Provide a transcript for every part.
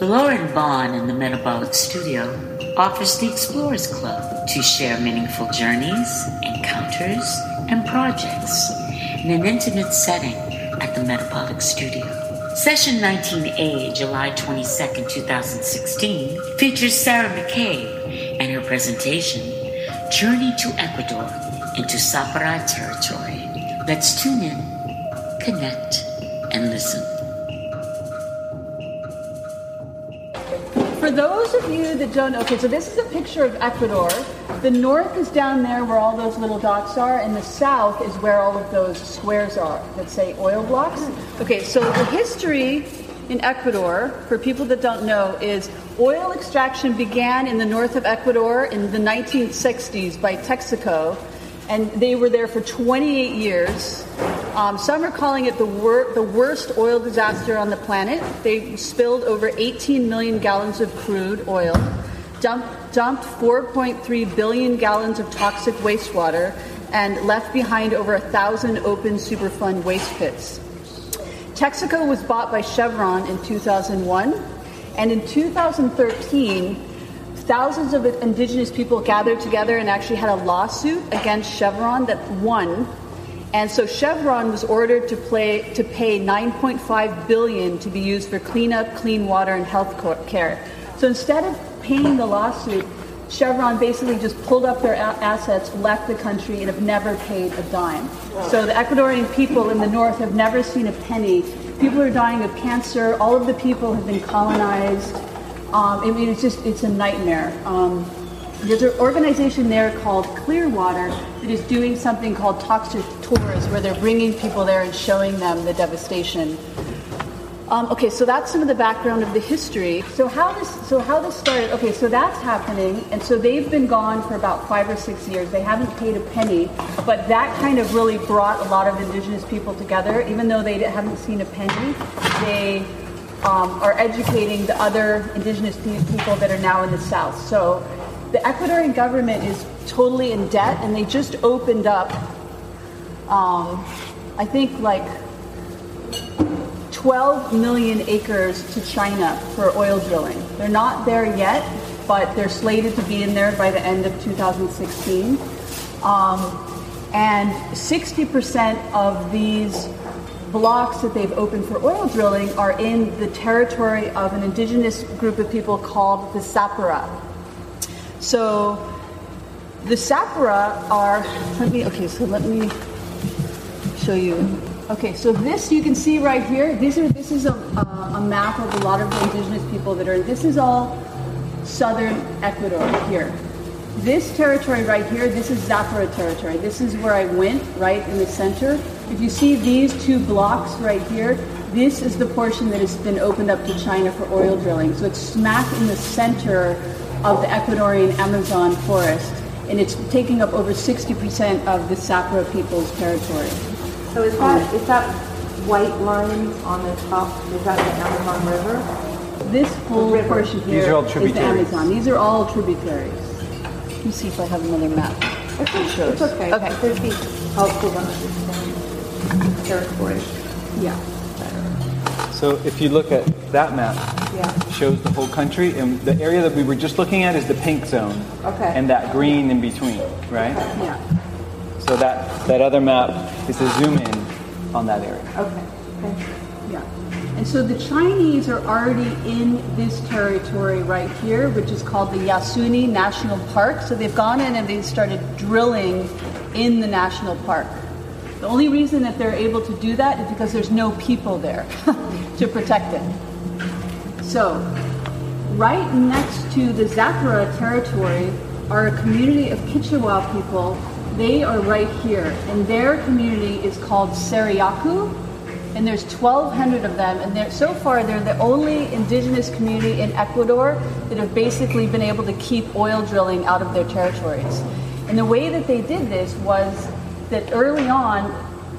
Lauren Bon in the Metabolic Studio offers the Explorers Club to share meaningful journeys, encounters, and projects in an intimate setting at the Metabolic Studio. Session 19A, July 22, 2016, features Sarah McCabe and her presentation, Journey to Ecuador into Sapara Territory. Let's tune in, connect, and listen. Those of you that don't okay, so this is a picture of Ecuador. The north is down there where all those little dots are, and the south is where all of those squares are that say oil blocks. Okay, so the history in Ecuador, for people that don't know, is oil extraction began in the north of Ecuador in the 1960s by Texaco, and they were there for 28 years. Um, some are calling it the, wor- the worst oil disaster on the planet. They spilled over 18 million gallons of crude oil, dumped, dumped 4.3 billion gallons of toxic wastewater, and left behind over a thousand open Superfund waste pits. Texaco was bought by Chevron in 2001, and in 2013, thousands of indigenous people gathered together and actually had a lawsuit against Chevron that won. And so Chevron was ordered to, play, to pay 9.5 billion to be used for cleanup, clean water, and health care. So instead of paying the lawsuit, Chevron basically just pulled up their assets, left the country, and have never paid a dime. So the Ecuadorian people in the north have never seen a penny. People are dying of cancer. All of the people have been colonized. Um, I mean, it's just it's a nightmare. Um, there's an organization there called Clearwater that is doing something called Toxic Tours, where they're bringing people there and showing them the devastation. Um, okay, so that's some of the background of the history. So how this so how this started? Okay, so that's happening, and so they've been gone for about five or six years. They haven't paid a penny, but that kind of really brought a lot of indigenous people together. Even though they haven't seen a penny, they um, are educating the other indigenous people that are now in the south. So the Ecuadorian government is totally in debt, and they just opened up. Um, I think like 12 million acres to China for oil drilling. They're not there yet, but they're slated to be in there by the end of 2016. Um, and 60% of these blocks that they've opened for oil drilling are in the territory of an indigenous group of people called the Sapara. So the Sapara are, let me, okay, so let me show you. Okay, so this you can see right here. These are this is a, a, map of a lot of the indigenous people that are. In this is all southern Ecuador here. This territory right here, this is Sapara territory. This is where I went, right in the center. If you see these two blocks right here, this is the portion that has been opened up to China for oil drilling. So it's smack in the center of the Ecuadorian Amazon forest, and it's taking up over 60% of the Sapara people's territory. So is that, is that white line on the top, is that the Amazon River? This whole river. portion here These are all is the tributaries. Amazon. These are all tributaries. Let me see if I have another map. It's, shows. it's okay. Okay. It would be helpful to understand territory. Yeah. So if you look at that map, Yeah. it shows the whole country, and the area that we were just looking at is the pink zone. Okay. And that green in between, right? Yeah. So that, that other map is a zoom in on that area. Okay. You. Yeah. And so the Chinese are already in this territory right here, which is called the Yasuni National Park. So they've gone in and they've started drilling in the national park. The only reason that they're able to do that is because there's no people there to protect it. So, right next to the Sapara territory are a community of Kichwa people. They are right here, and their community is called Sarayaku, and there's 1,200 of them. And so far, they're the only indigenous community in Ecuador that have basically been able to keep oil drilling out of their territories. And the way that they did this was that early on,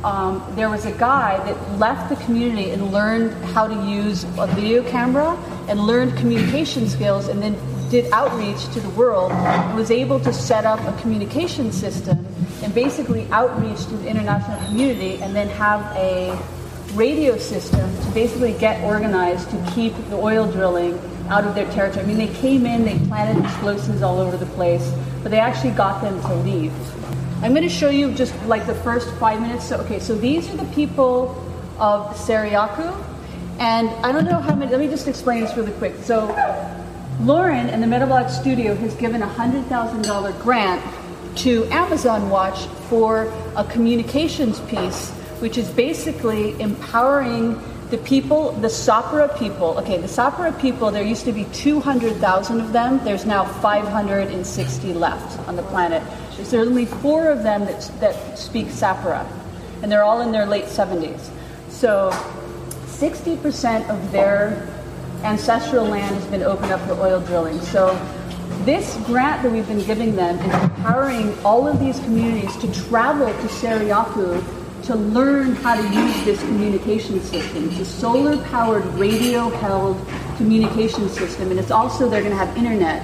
um, there was a guy that left the community and learned how to use a video camera and learned communication skills and then did outreach to the world and was able to set up a communication system and basically outreach to the international community and then have a radio system to basically get organized to keep the oil drilling out of their territory. I mean, they came in, they planted explosives all over the place, but they actually got them to leave. I'm going to show you just like the first five minutes. So, okay, so these are the people of Sarayaku, and I don't know how many. Let me just explain this really quick. So, Lauren and the Metabolic Studio has given a hundred thousand dollar grant to Amazon Watch for a communications piece, which is basically empowering the people, the Sapara people. Okay, the Sapara people. There used to be two hundred thousand of them. There's now five hundred and sixty left on the planet. There's only four of them that, that speak Sapara, and they're all in their late 70s. So 60% of their ancestral land has been opened up for oil drilling. So this grant that we've been giving them is empowering all of these communities to travel to Sarayaku to learn how to use this communication system. It's a solar powered radio held communication system, and it's also, they're going to have internet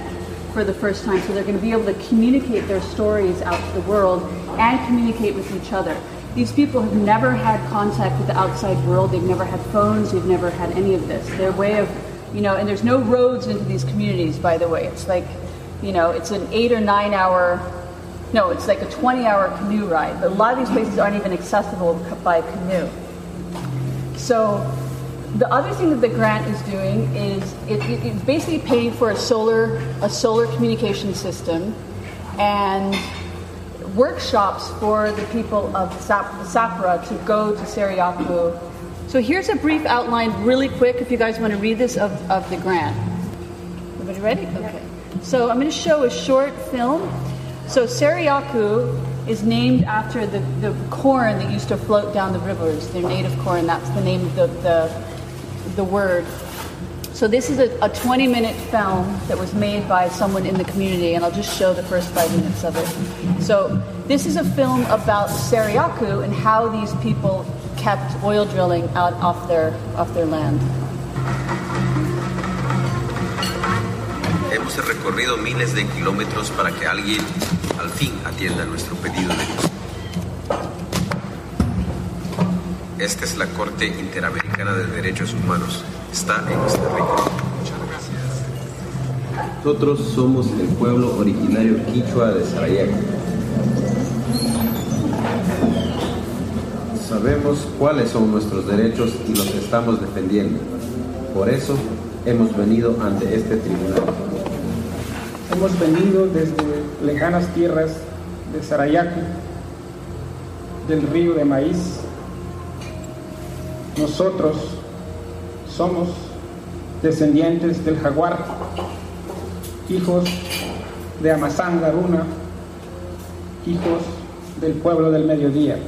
for the first time. So they're going to be able to communicate their stories out to the world and communicate with each other. These people have never had contact with the outside world. They've never had phones. They've never had any of this. Their way of, you know, and there's no roads into these communities, by the way. It's like, you know, it's an eight or nine hour, no, it's like a 20 hour canoe ride. But a lot of these places aren't even accessible by canoe. So the other thing that the grant is doing is it, it, it's basically paying for a solar a solar communication system and workshops for the people of Sap- Sapara to go to Sarayaku. So here's a brief outline, really quick, if you guys want to read this of, of the grant. Everybody ready? Okay. So I'm going to show a short film. So Sarayaku is named after the, the corn that used to float down the rivers. Their native corn. That's the name of the, the the word. So this is a, a 20 minute film that was made by someone in the community, and I'll just show the first five minutes of it. So this is a film about Sarayaku and how these people kept oil drilling out off their, off their land. Hemos recorrido miles de kilómetros para que alguien al fin atienda nuestro pedido de Esta es la Corte Interamericana de Derechos Humanos. Está en Costa Rica. Muchas gracias. Nosotros somos el pueblo originario quichua de Sarajevo. Sabemos cuáles son nuestros derechos y los estamos defendiendo. Por eso hemos venido ante este tribunal. Hemos venido desde lejanas tierras de Sarayaku, del río de maíz, nosotros somos descendientes del jaguar, hijos de Amazán Garuna, hijos del pueblo del mediodía.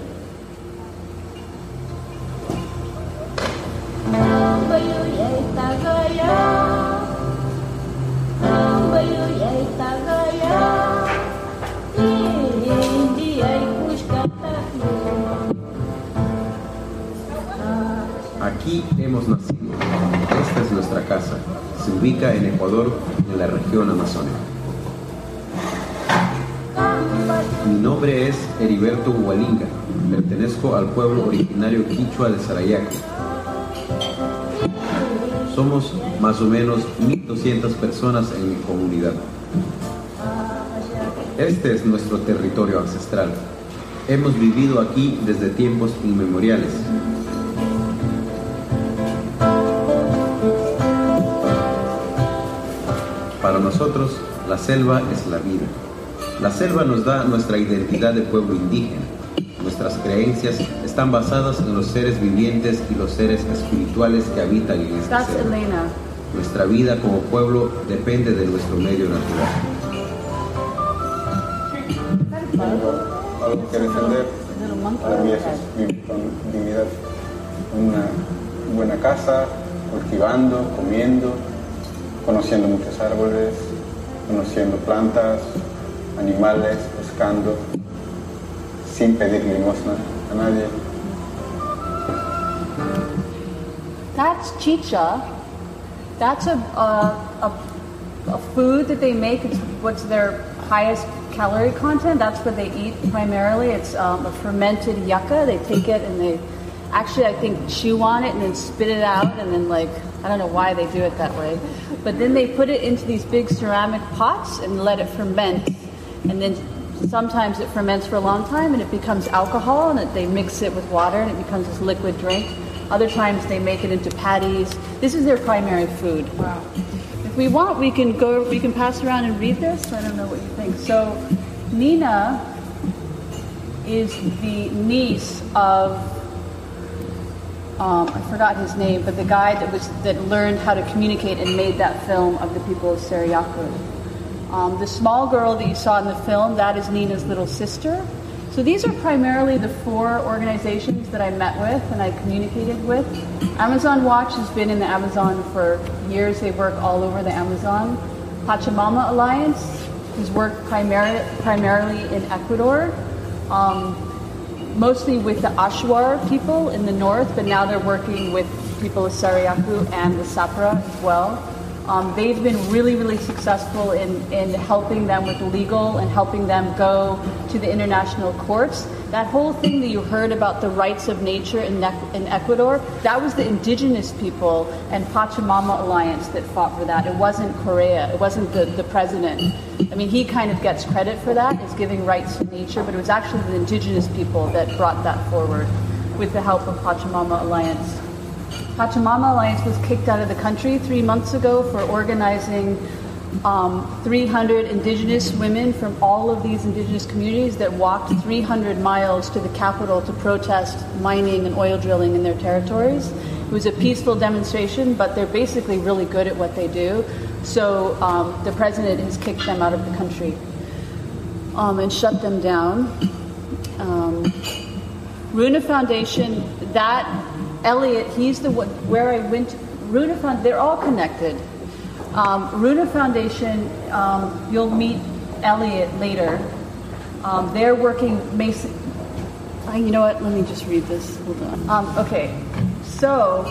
Aquí hemos nacido. Esta es nuestra casa. Se ubica en Ecuador, en la región amazónica. Mi nombre es Heriberto Hualinga. Pertenezco al pueblo originario quichua de Sarayaco. Somos más o menos 1.200 personas en mi comunidad. Este es nuestro territorio ancestral. Hemos vivido aquí desde tiempos inmemoriales. Para nosotros, la selva es la vida. La selva nos da nuestra identidad de pueblo indígena. Nuestras creencias están basadas en los seres vivientes y los seres espirituales que habitan en esta That's. Elena. Nuestra vida como pueblo depende de nuestro medio natural. algo que defender para mí es vivir con dignidad una buena casa cultivando comiendo conociendo muchos árboles conociendo plantas animales pescando sin pedir limosna a nadie That's chicha. That's a, a, a, a food that they make. It's what's their highest calorie content. That's what they eat primarily. It's um, a fermented yucca. They take it and they actually, I think, chew on it and then spit it out, and then like I don't know why they do it that way, but then they put it into these big ceramic pots and let it ferment, and then sometimes it ferments for a long time and it becomes alcohol, and it, they mix it with water and it becomes this liquid drink. Other times they make it into patties. This is their primary food. Wow. If we want, we can go. We can pass around and read this. I don't know what you think. So, Nina is the niece of um, I forgot his name, but the guy that was that learned how to communicate and made that film of the people of Sarayaku. Um, the small girl that you saw in the film, that is Nina's little sister. So these are primarily the four organizations that I met with and I communicated with. Amazon Watch has been in the Amazon for years. They work all over the Amazon. Pachamama Alliance has worked primar- primarily in Ecuador. Um, mostly with the Achuar people in the north, but now they're working with people of Sarayaku and the Sapra as well. Um, they've been really, really successful in, in helping them with legal and helping them go to the international courts. That whole thing that you heard about the rights of nature in, in Ecuador, that was the indigenous people and Pachamama Alliance that fought for that. It wasn't Correa, it wasn't the, the president. I mean, he kind of gets credit for that, is giving rights to nature, but it was actually the indigenous people that brought that forward with the help of Pachamama Alliance. Pachamama Alliance was kicked out of the country three months ago for organizing um, 300 indigenous women from all of these indigenous communities that walked 300 miles to the capital to protest mining and oil drilling in their territories. It was a peaceful demonstration, but they're basically really good at what they do. So um, the president has kicked them out of the country um, and shut them down. Um, Runa Foundation, that Elliot, he's the one where I went. Runa Foundation, they're all connected. Um, Runa Foundation, um, you'll meet Elliot later. Um, they're working. Mason, uh, you know what? Let me just read this. Hold on. Um, okay, so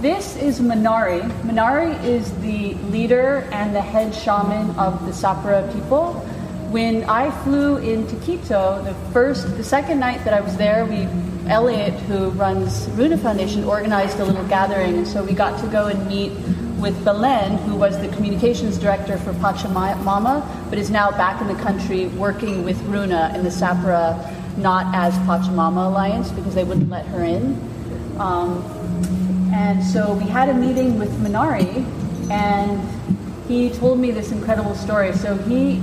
this is Manari. Manari is the leader and the head shaman of the Sapra people. When I flew into Quito, the first, the second night that I was there, we Elliot, who runs Runa Foundation, organized a little gathering, and so we got to go and meet with Belen, who was the communications director for Pachamama, but is now back in the country working with Runa in the Sapra, not as Pachamama Alliance, because they wouldn't let her in. Um, and so we had a meeting with Manari, and he told me this incredible story. So he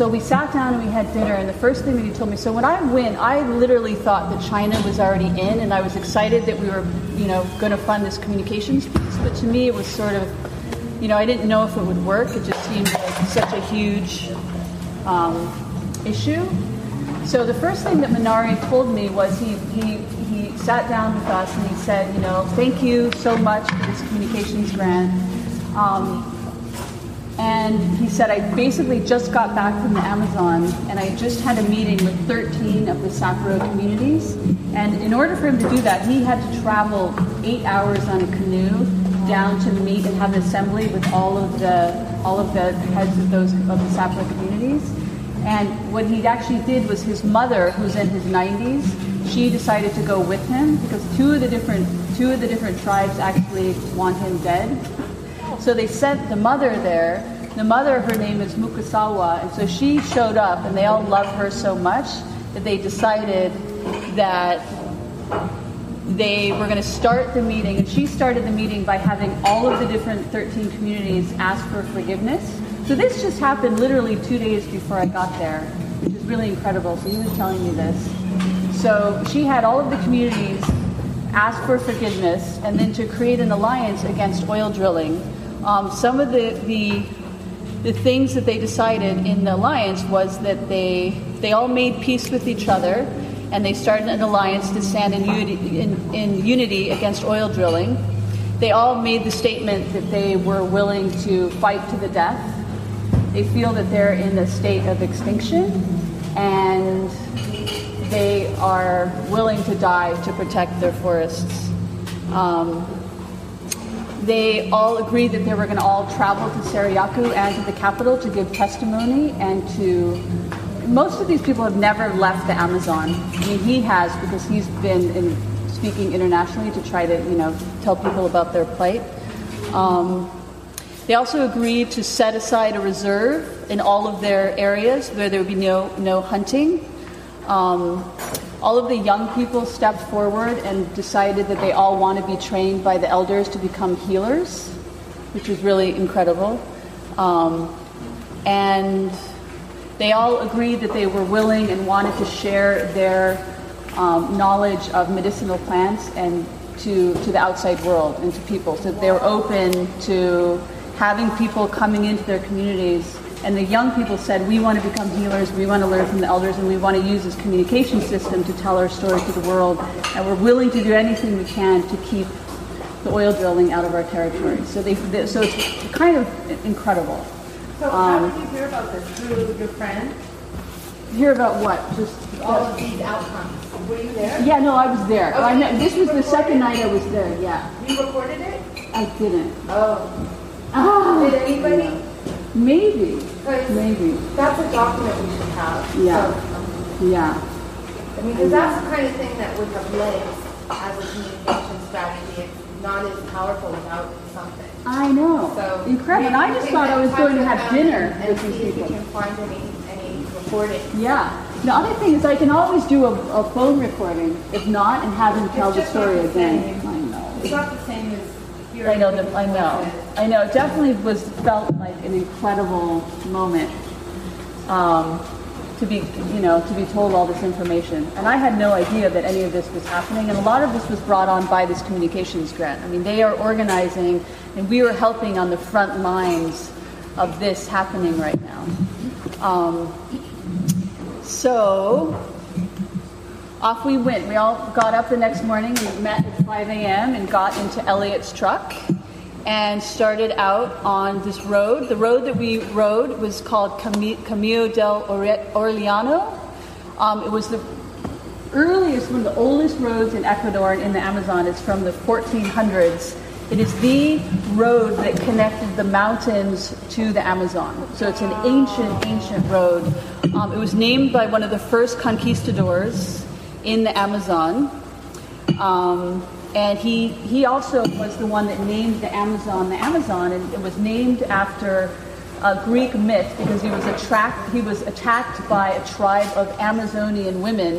so we sat down and we had dinner, and the first thing that he told me. So when I went, I literally thought that China was already in, and I was excited that we were, you know, going to fund this communications piece. But to me, it was sort of, you know, I didn't know if it would work. It just seemed like such a huge um, issue. So the first thing that Manari told me was he he he sat down with us and he said, you know, thank you so much for this communications grant. Um, and he said, I basically just got back from the Amazon and I just had a meeting with 13 of the Sapro communities. And in order for him to do that, he had to travel eight hours on a canoe down to meet and have an assembly with all of the all of the heads of those of the Sapro communities. And what he actually did was his mother, who's in his 90s, she decided to go with him because two of the different two of the different tribes actually want him dead. So they sent the mother there. The mother, her name is Mukasawa, and so she showed up, and they all loved her so much that they decided that they were going to start the meeting, and she started the meeting by having all of the different 13 communities ask for forgiveness. So this just happened literally two days before I got there, which is really incredible. So he was telling me this. So she had all of the communities ask for forgiveness and then to create an alliance against oil drilling. Um, some of the, the the things that they decided in the alliance was that they they all made peace with each other and they started an alliance to stand in unity, in, in unity against oil drilling. They all made the statement that they were willing to fight to the death. They feel that they're in a state of extinction and they are willing to die to protect their forests. Um, they all agreed that they were going to all travel to Sarayaku and to the capital to give testimony and to most of these people have never left the Amazon. I mean, he has because he's been in, speaking internationally to try to, you know, tell people about their plight. Um, they also agreed to set aside a reserve in all of their areas where there would be no no hunting. Um, all of the young people stepped forward and decided that they all want to be trained by the elders to become healers, which was really incredible. Um, and they all agreed that they were willing and wanted to share their um, knowledge of medicinal plants and to, to the outside world and to people. So they were open to having people coming into their communities and the young people said, we want to become healers, we want to learn from the elders, and we want to use this communication system to tell our story to the world. And we're willing to do anything we can to keep the oil drilling out of our territory. So, they, they so it's kind of incredible. So how did you hear about this? Through your friend? Hear about what? Just All of these outcomes. Were you there? Yeah, no, I was there. I Okay. know, this was the second night I was there. Yeah, You recorded it? I didn't. Oh. Ah, Did anybody? maybe, Because maybe. that's a document we should have. Yeah. So, um, Yeah. I mean, because that's the kind of thing that would have legs as a communication strategy. It's not as powerful without something. I know. So Incredible. And I just thought I was going to have dinner and with see these if people. can find any any recording. Yeah. The other thing is I can always do a, a phone recording, if not, and have him tell the story again. I know. It's not the same as I know I know. I know. It definitely was felt like an incredible moment. Um, to be, you know, to be told all this information. And I had no idea that any of this was happening. And a lot of this was brought on by this communications grant. I mean, they are organizing, and we were helping on the front lines of this happening right now. Um, so off we went. We all got up the next morning. We met at 5 a.m. and got into Elliot's truck and started out on this road. The road that we rode was called Camino del Orellana. Um, it was the earliest, one of the oldest roads in Ecuador and in the Amazon. It's from the 1400s. It is the road that connected the mountains to the Amazon. So it's an ancient, ancient road. Um, it was named by one of the first conquistadors in the Amazon. Um, and he, he also was the one that named the Amazon the Amazon, and it was named after a Greek myth because he was attract, he was attacked by a tribe of Amazonian women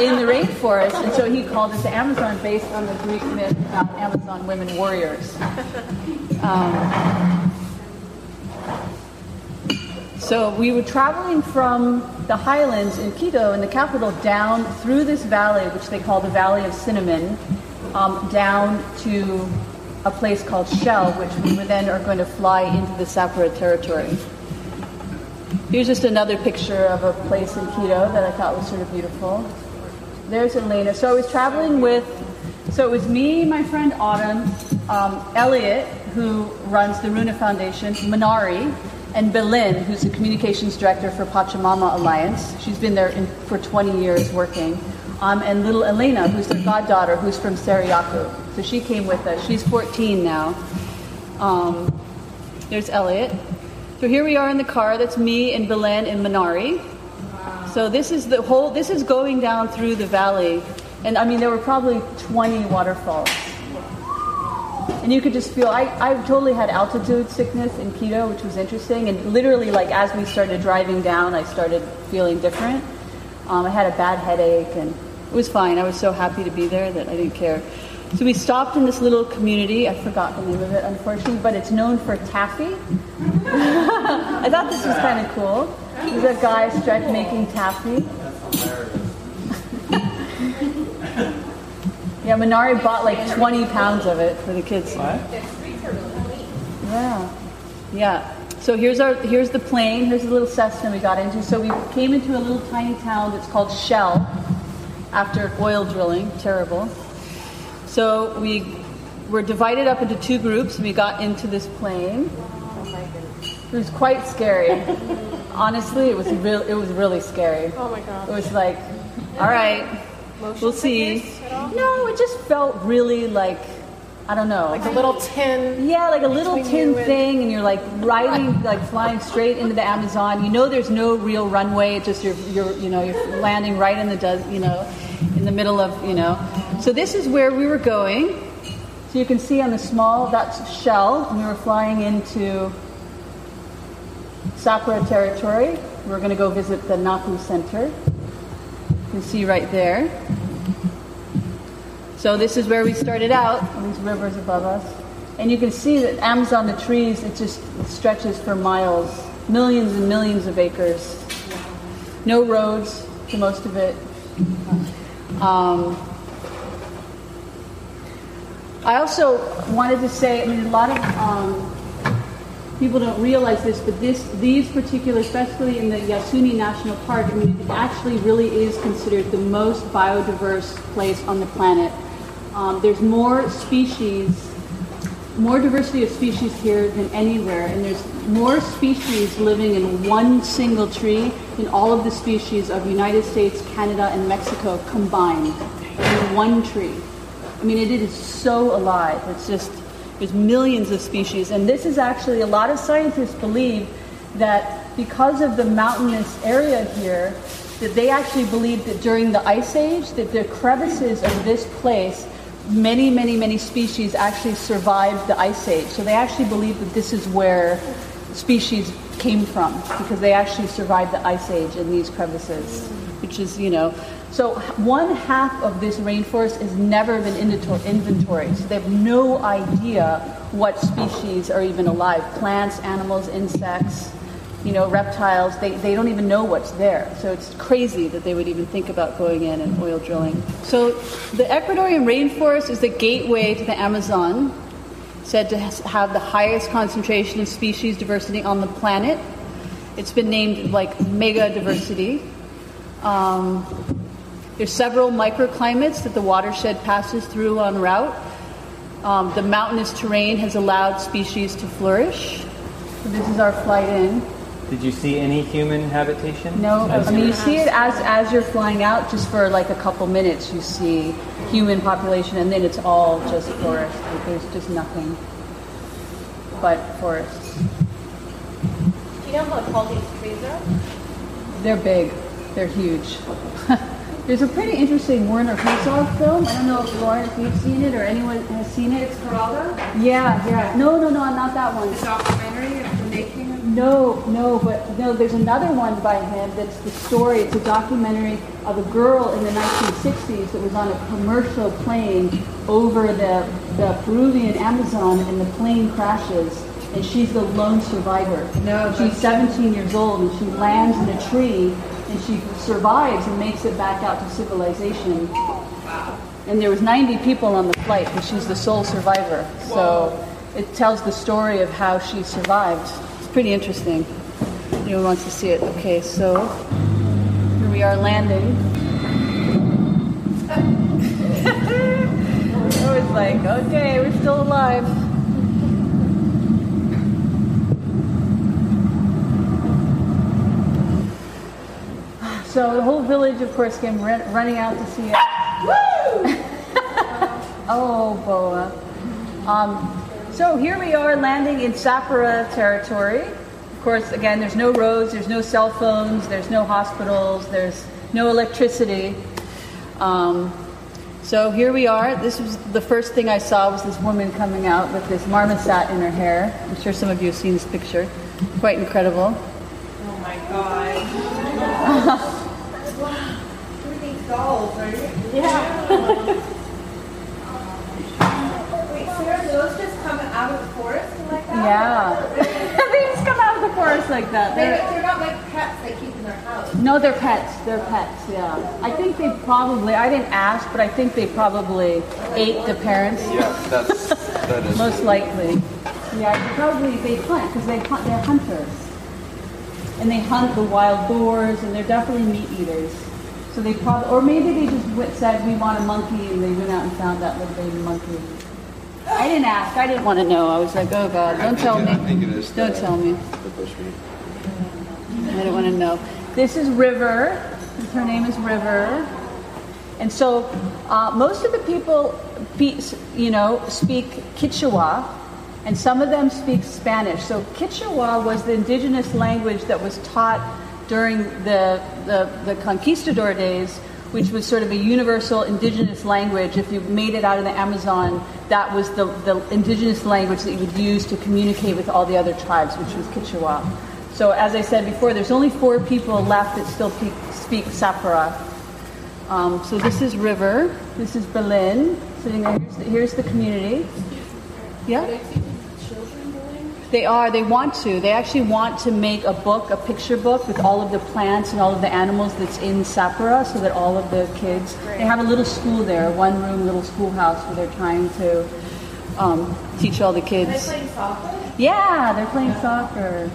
in the rainforest, and so he called it the Amazon based on the Greek myth about Amazon women warriors. Um, so we were traveling from the highlands in Quito, in the capital, down through this valley, which they call the Valley of Cinnamon, um, down to a place called Shell, which we then are going to fly into the Sapara territory. Here's just another picture of a place in Quito that I thought was sort of beautiful. There's Elena. So I was traveling with, so it was me, my friend Autumn, um, Elliot, who runs the Runa Foundation, Manari, and Belen, who's the communications director for Pachamama Alliance. She's been there in, for 20 years working. Um, and little Elena, who's their goddaughter, who's from Sarayaku. So she came with us. She's 14 now. Um, there's Elliot. So here we are in the car. That's me and Belen and Manari. So this is the whole. This is going down through the valley, and I mean there were probably 20 waterfalls. And you could just feel. I, I totally had altitude sickness in Quito, which was interesting. And literally, like as we started driving down, I started feeling different. Um, I had a bad headache, and it was fine. I was so happy to be there that I didn't care. So we stopped in this little community. I forgot the name of it, unfortunately, but it's known for taffy. I thought this was kind of cool. There's a guy stretch making taffy. yeah, Manari bought like 20 pounds of it for the kids. What? Yeah, yeah. So here's our here's the plane. Here's the little Cessna we got into. So we came into a little tiny town that's called Shell after oil drilling. Terrible. So we were divided up into two groups. and We got into this plane. It was quite scary. Honestly, it was real. It was really scary. Oh my god. It was like, all right, we'll see. No, it just felt really like I don't know. Like a little tin. Yeah, like a little tin thing, and you're like riding, like flying straight into the Amazon. You know, there's no real runway. It's just you're, you're, you know, you're landing right in the, des- you know, in the middle of, you know. So this is where we were going. So you can see on the small, that's Shell, and we were flying into Sapra territory. We're going to go visit the Napu Center. You can see right there. So this is where we started out, these rivers above us. And you can see that Amazon, the trees, it just stretches for miles, millions and millions of acres. No roads to most of it. Um, I also wanted to say, I mean, a lot of um, people don't realize this, but this, these particular, especially in the Yasuni National Park, I mean, it actually really is considered the most biodiverse place on the planet. Um, there's more species, more diversity of species here than anywhere, and there's more species living in one single tree than all of the species of United States, Canada, and Mexico combined in one tree. I mean, it is so alive. It's just, there's millions of species. And this is actually, a lot of scientists believe that because of the mountainous area here, that they actually believe that during the ice age, that the crevices of this place, many, many, many species actually survived the ice age. So they actually believe that this is where species came from, because they actually survived the ice age in these crevices, which is, you know, so one half of this rainforest has never been inventor- inventoried. So they have no idea what species are even alive. Plants, animals, insects, you know, reptiles, they, they don't even know what's there. So it's crazy that they would even think about going in and oil drilling. So the Ecuadorian rainforest is the gateway to the Amazon, said to have the highest concentration of species diversity on the planet. It's been named like mega diversity. Um, there's several microclimates that the watershed passes through en route. Um, the mountainous terrain has allowed species to flourish. So this is our flight in. Did you see any human habitation? No, I mean you- you see it as as you're flying out, just for like a couple minutes. You see human population, and then it's all just forest. Like, there's just nothing but forests. Do you know how tall these trees are? They're big. They're huge. There's a pretty interesting Werner Herzog film. I don't know if Lauren, if you've seen it or anyone has seen it. Geraldo? Yeah, yeah. No, no, no, not that one. The documentary of the making of No, no, but no, there's another one by him that's the story. It's a documentary of a girl in the 1960s that was on a commercial plane over the, the Peruvian Amazon and the plane crashes and she's the lone survivor. No, She's 17 years old and she lands in a tree and she survives and makes it back out to civilization. And there was 90 people on the flight, and she's the sole survivor. So it tells the story of how she survived. Pretty interesting. Anyone wants to see it? Okay, so here we are landing. I was like, okay, we're still alive. So the whole village, of course, came run- running out to see it. oh, Boa. Um, so here we are landing in Sapara territory. Of course, again, there's no roads, there's no cell phones, there's no hospitals, there's no electricity. Um, so here we are. This was the first thing I saw was this woman coming out with this marmoset in her hair. I'm sure some of you have seen this picture. Quite incredible. Oh my god. These dolls, right? Yeah. Wait, Sarah, do those just come out of the forest like that? Yeah. they just come out of the forest like that. They're, They're, they're not like pets they keep in their house. no, they're pets. They're pets, yeah. I think they probably, I didn't ask, but I think they probably ate the parents. Yeah, that's that is. Most likely. Yeah, probably they hunt because they hunt. They're hunters, and they hunt the wild boars, and they're definitely meat eaters. So they probably, or maybe they just went, said we want a monkey, and they went out and found that little baby monkey. I didn't ask. I didn't want to know. I was like, oh God, don't tell me. I think it is. Don't tell me. I don't want to know. This is River. Her name is River. And so uh, most of the people, be- you know, speak Quechua, and some of them speak Spanish. So Quechua was the indigenous language that was taught during the, the, the conquistador days, which was sort of a universal indigenous language. If you made it out of the Amazon, that was the, the indigenous language that you would use to communicate with all the other tribes, which was Quechua. So as I said before, there's only four people left that still speak, speak Sapara. Um, so this is River. This is Berlin. Sitting there. Here's the, here's the community. Yeah. They are. They want to. They actually want to make a book, a picture book with all of the plants and all of the animals that's in Sapara, so that all of the kids. They have a little school there, one room little schoolhouse where they're trying to um, teach all the kids. They're playing soccer? Yeah, they're playing soccer.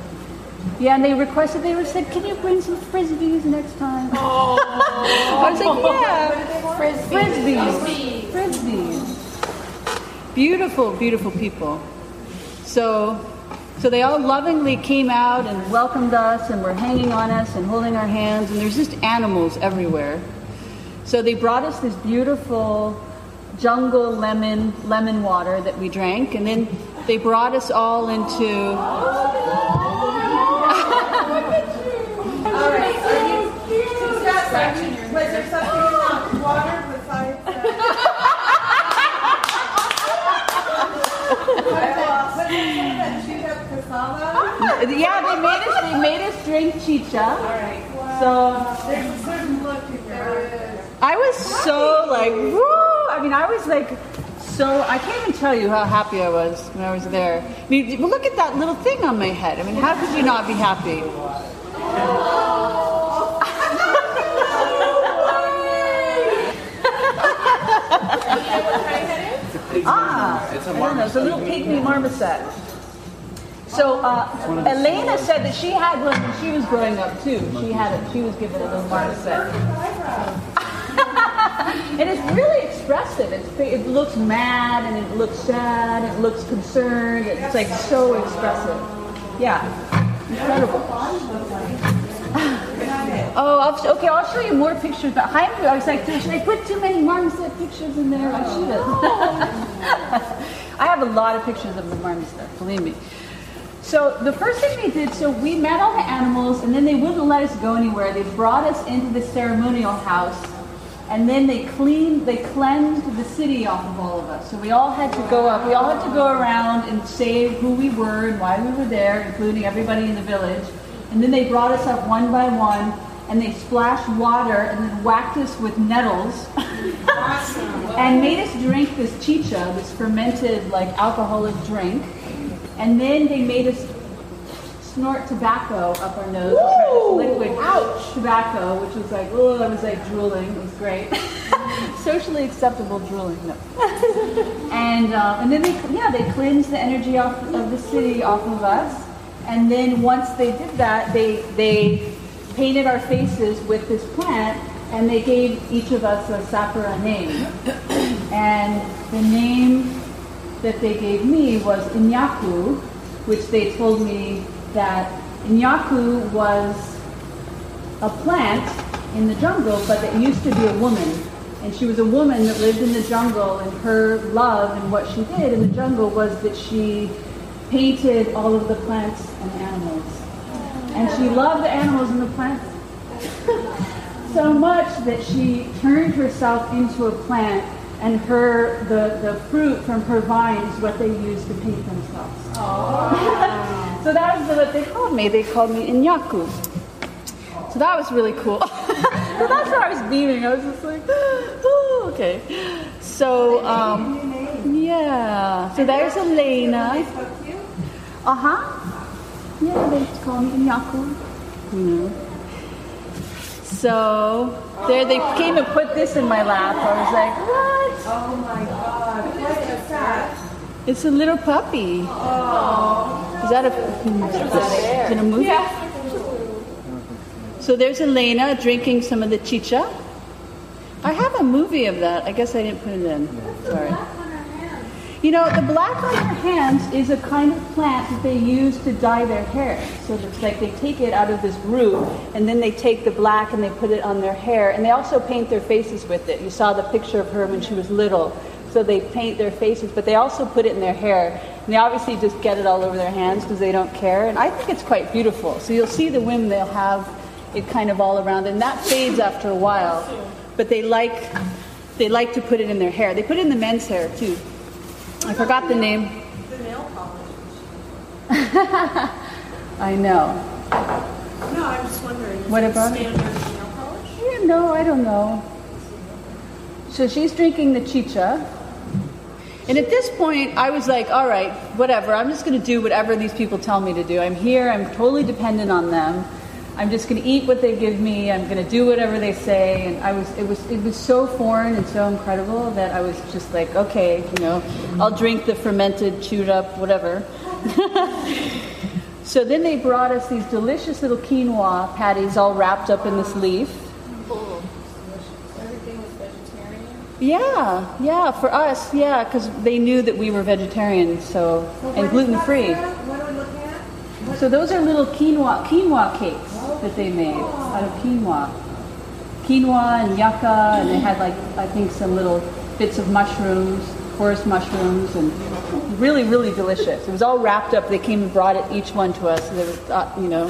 Yeah, and they requested, they were said, can you bring some frisbees next time? Oh. I was like, yeah. Frisbees. Frisbees. Frisbees. Beautiful, beautiful people. So, so they all lovingly came out and welcomed us and were hanging on us and holding our hands, and there's just animals everywhere. So they brought us this beautiful jungle lemon lemon water that we drank, and then they brought us all into you, was there something in that water besides that? Was it something that chewed up cassava? Yeah, they made us they made us drink chicha. All right. So There's a certain look in. I was so like, woo! I mean, I was like, so I can't even tell you how happy I was when I was there. I mean, look at that little thing on my head. I mean, how could you not be happy? Ah, I don't know. It's a little pygmy marmoset. So uh, Elena said that she had one when she was growing up too. She had it. She was given a little marmoset. and it's really expressive. It's, it looks mad and it looks sad. It looks concerned. It's like so expressive. Yeah, incredible. Oh, I'll, okay. I'll show you more pictures. But I was like, I put too many marmoset pictures in there? I should have. I have a lot of pictures of the marmoset. Believe me. So the first thing they did, so we met all the animals, and then they wouldn't let us go anywhere. They brought us into the ceremonial house, and then they cleaned, they cleansed the city off of all of us. So we all had to go up. We all had to go around and say who we were and why we were there, including everybody in the village. And then they brought us up one by one, and they splashed water and then whacked us with nettles. and made us drink this chicha, this fermented like alcoholic drink. And then they made us snort tobacco up our nose, liquid Ouch. tobacco, which was like, oh, I was like drooling. It was great. Socially acceptable drooling. No. and uh, and then they yeah they cleansed the energy off of the city off of us. And then once they did that, they they painted our faces with this plant, and they gave each of us a sapara name. And the name that they gave me was Inyaku, which they told me that Inyaku was a plant in the jungle, but that used to be a woman. And she was a woman that lived in the jungle, and her love and what she did in the jungle was that she painted all of the plants and animals. And she loved the animals and the plants so much that she turned herself into a plant and her the, the fruit from her vines what they use to paint themselves. so that was what they called me. They called me Inyaku. So that was really cool. so that's what I was beaming. I was just like, oh, okay. So um, yeah. So there's Elena. Uh huh. Yeah, they used to call me Inyaku. You know. So there they came and put this in my lap. I was like, what? Oh my God, what is that? It's a little puppy. Oh. Is that a, hmm, is it a movie? So there's Elena drinking some of the chicha. I have a movie of that. I guess I didn't put it in. Sorry. You know, the black on their hands is a kind of plant that they use to dye their hair. So it's like they take it out of this root, and then they take the black and they put it on their hair, and they also paint their faces with it. You saw the picture of her when she was little. So they paint their faces, but they also put it in their hair. And they obviously just get it all over their hands because they don't care. And I think it's quite beautiful. So you'll see the women, they'll have it kind of all around, and that fades after a while. But they like they like to put it in their hair. They put it in the men's hair too. I forgot the name. The nail polish. I know. No, I'm just wondering. What about standard nail polish? Yeah, no, I don't know. So she's drinking the chicha. And at this point, I was like, all right, whatever. I'm just going to do whatever these people tell me to do. I'm here. I'm totally dependent on them. I'm just going to eat what they give me. I'm going to do whatever they say. And I was, it was, it was so foreign and so incredible that I was just like, okay, you know, I'll drink the fermented, chewed up, whatever. so then they brought us these delicious little quinoa patties all wrapped up in this leaf. Everything was vegetarian. Yeah, yeah, for us, yeah, because they knew that we were vegetarians, so and gluten free. What are we looking at? So those are little quinoa quinoa cakes that they made out of quinoa, quinoa and yucca, and they had like I think some little bits of mushrooms, forest mushrooms, and really, really delicious. It was all wrapped up. They came and brought it each one to us. They were, uh, you know,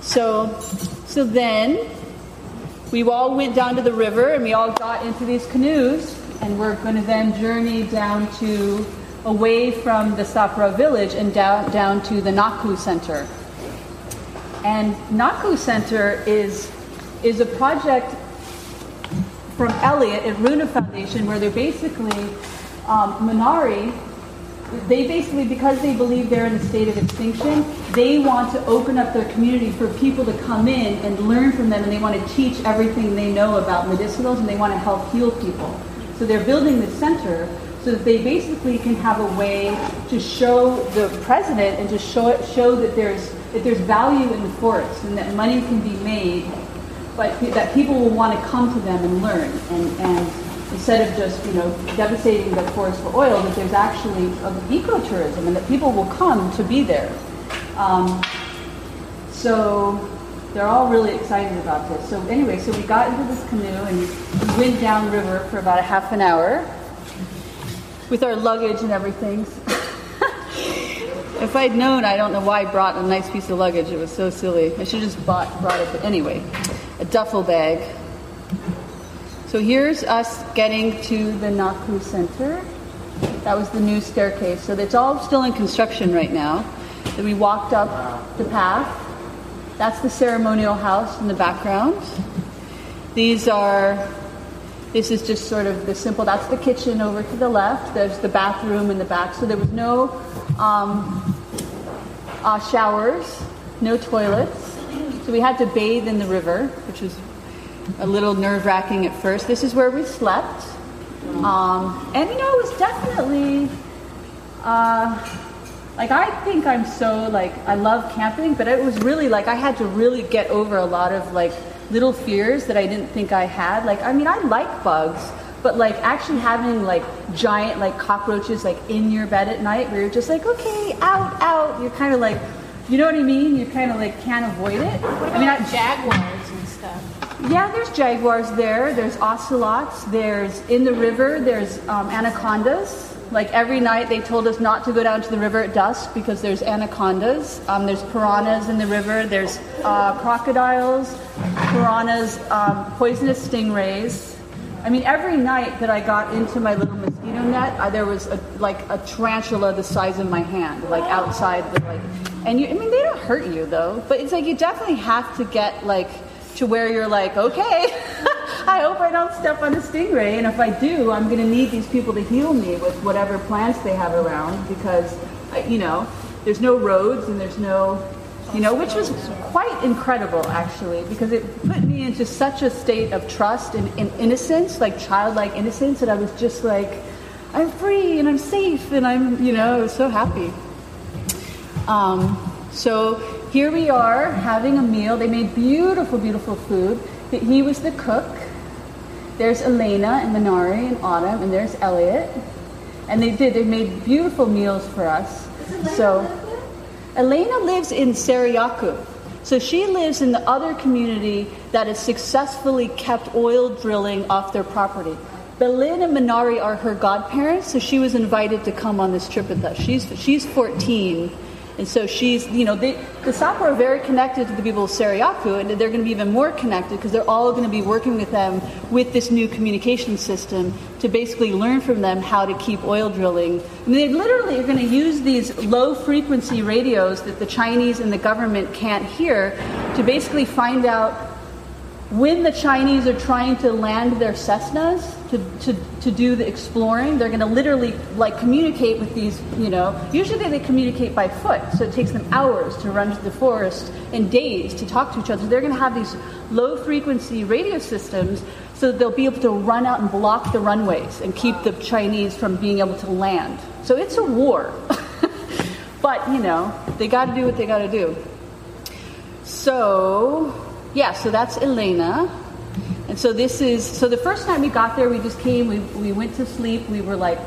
so so then we all went down to the river and we all got into these canoes and we're going to then journey down to away from the Sapara village and down down to the Naku Center. And Naku Center is is a project from Elliot at Runa Foundation where they're basically um, Manari they basically, because they believe they're in a state of extinction, they want to open up their community for people to come in and learn from them, and they want to teach everything they know about medicinals, and they want to help heal people. So they're building this center so that they basically can have a way to show the president and to show show that there's that there's value in the forest and that money can be made, but that people will want to come to them and learn and and instead of just you know devastating the forest for oil, that there's actually ecotourism and that people will come to be there. Um, so they're all really excited about this. So anyway, so we got into this canoe and we went downriver for about a half an hour with our luggage and everything. If I'd known, I don't know why I brought a nice piece of luggage. It was so silly. I should have just bought, brought it. But anyway, a duffel bag. So here's us getting to the Naku Center. That was the new staircase. So it's all still in construction right now. Then we walked up the path. That's the ceremonial house in the background. These are, this is just sort of the simple, that's the kitchen over to the left. There's the bathroom in the back. So there was no um, uh, showers, no toilets. So we had to bathe in the river, which was a little nerve wracking at first. This is where we slept. Um, and you know, it was definitely, uh, like, I think I'm so, like, I love camping, but it was really like I had to really get over a lot of, like, little fears that I didn't think I had. Like, I mean, I like bugs, but, like, actually having, like, giant, like, cockroaches, like, in your bed at night where you're just like, okay, out, out, you're kind of like, you know what I mean? You kind of, like, can't avoid it. I mean, I, jaguars and stuff. yeah, there's jaguars there. There's ocelots. There's in the river. There's um, anacondas. Like every night, they told us not to go down to the river at dusk because there's anacondas. Um, there's piranhas in the river. There's uh, crocodiles, piranhas, um, poisonous stingrays. I mean, every night that I got into my little mosquito net, uh, there was a, like a tarantula the size of my hand, like outside the like. And you, I mean, they don't hurt you though, but it's like you definitely have to get like to where you're like, okay, I hope I don't step on a stingray, and if I do, I'm going to need these people to heal me with whatever plants they have around because, uh, you know, there's no roads and there's no, you know, which was quite incredible actually because it put me into such a state of trust and, and innocence, like childlike innocence, that I was just like, I'm free and I'm safe and I'm, you know, so happy. Um, so here we are having a meal. They made beautiful, beautiful food. He was the cook. There's Elena and Manari and Autumn, and there's Elliot. And they did. They made beautiful meals for us. So, Elena lives in Sarayaku. So she lives in the other community that has successfully kept oil drilling off their property. Belen and Manari are her godparents, so she was invited to come on this trip with us. She's she's 14, and so she's you know they, the Sapa are very connected to the people of Sarayaku, and they're going to be even more connected because they're all going to be working with them with this new communication system to basically learn from them how to keep oil drilling. I mean, they literally are going to use these low frequency radios that the Chinese and the government can't hear to basically find out when the Chinese are trying to land their Cessnas to, to, to do the exploring, they're going to literally like communicate with these, you know, usually they communicate by foot, so it takes them hours to run to the forest and days to talk to each other. They're going to have these low frequency radio systems so they'll be able to run out and block the runways and keep the Chinese from being able to land. So it's a war. but, you know, they got to do what they got to do. So, yeah, so that's Elena. And so this is so the first time we got there, we just came, we, we went to sleep, we were like,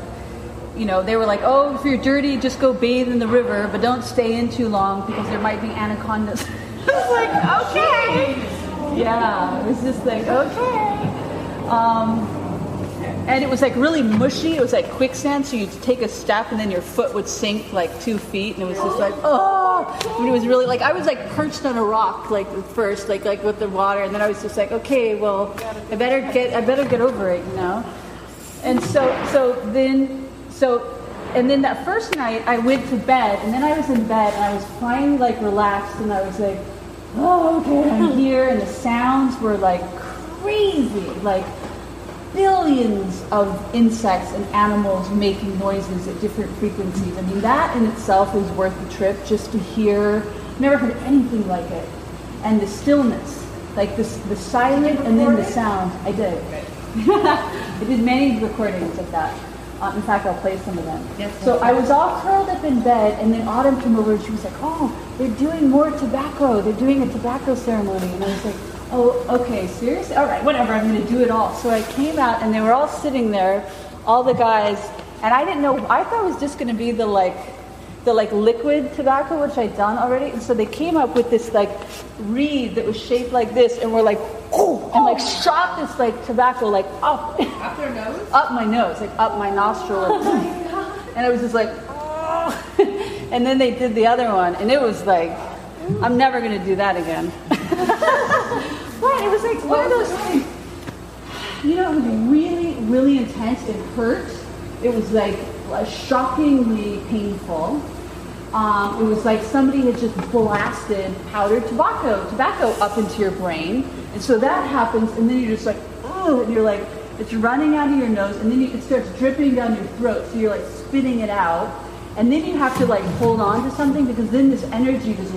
you know, they were like, oh, if you're dirty, just go bathe in the river, but don't stay in too long because there might be anacondas. I was like, okay. Yeah, it was just like, okay. Um, and it was like really mushy. It was like quicksand, so you'd take a step and then your foot would sink like two feet, and it was just like oh. And it was really like I was like perched on a rock like first, like like with the water, and then I was just like okay, well, I better get I better get over it, you know. And so so then so. And then that first night, I went to bed, and then I was in bed, and I was finally like relaxed, and I was like, "Oh, okay, I'm here." And the sounds were like crazy, like billions of insects and animals making noises at different frequencies. I mean, that in itself is worth the trip just to hear. Never heard anything like it. And the stillness, like this, the silent and then the sound. I did. I did many recordings of that. Uh, in fact, I'll play some of them. Yes, so I was all curled up in bed, and then Autumn came over and she was like, "Oh, they're doing more tobacco. They're doing a tobacco ceremony." And I was like, Oh, okay, seriously? All right, whatever, I'm going to do it all. So I came out and they were all sitting there, all the guys, and I didn't know, I thought it was just going to be the like, the like liquid tobacco, which I'd done already. And so they came up with this like reed that was shaped like this, and we're like, oh, and like shot this like tobacco like up. Up their nose? up my nose, like up my nostril. Oh and I was just like, oh. and then they did the other one, and it was like, I'm never going to do that again. but it was like one of those things. You know, it was really, really intense. It hurt. It was like shockingly painful. Um, it was like somebody had just blasted powdered tobacco, tobacco up into your brain, and so that happens, and then you're just like, oh, and you're like, it's running out of your nose, and then you, it starts dripping down your throat, so you're like spitting it out, and then you have to like hold on to something because then this energy just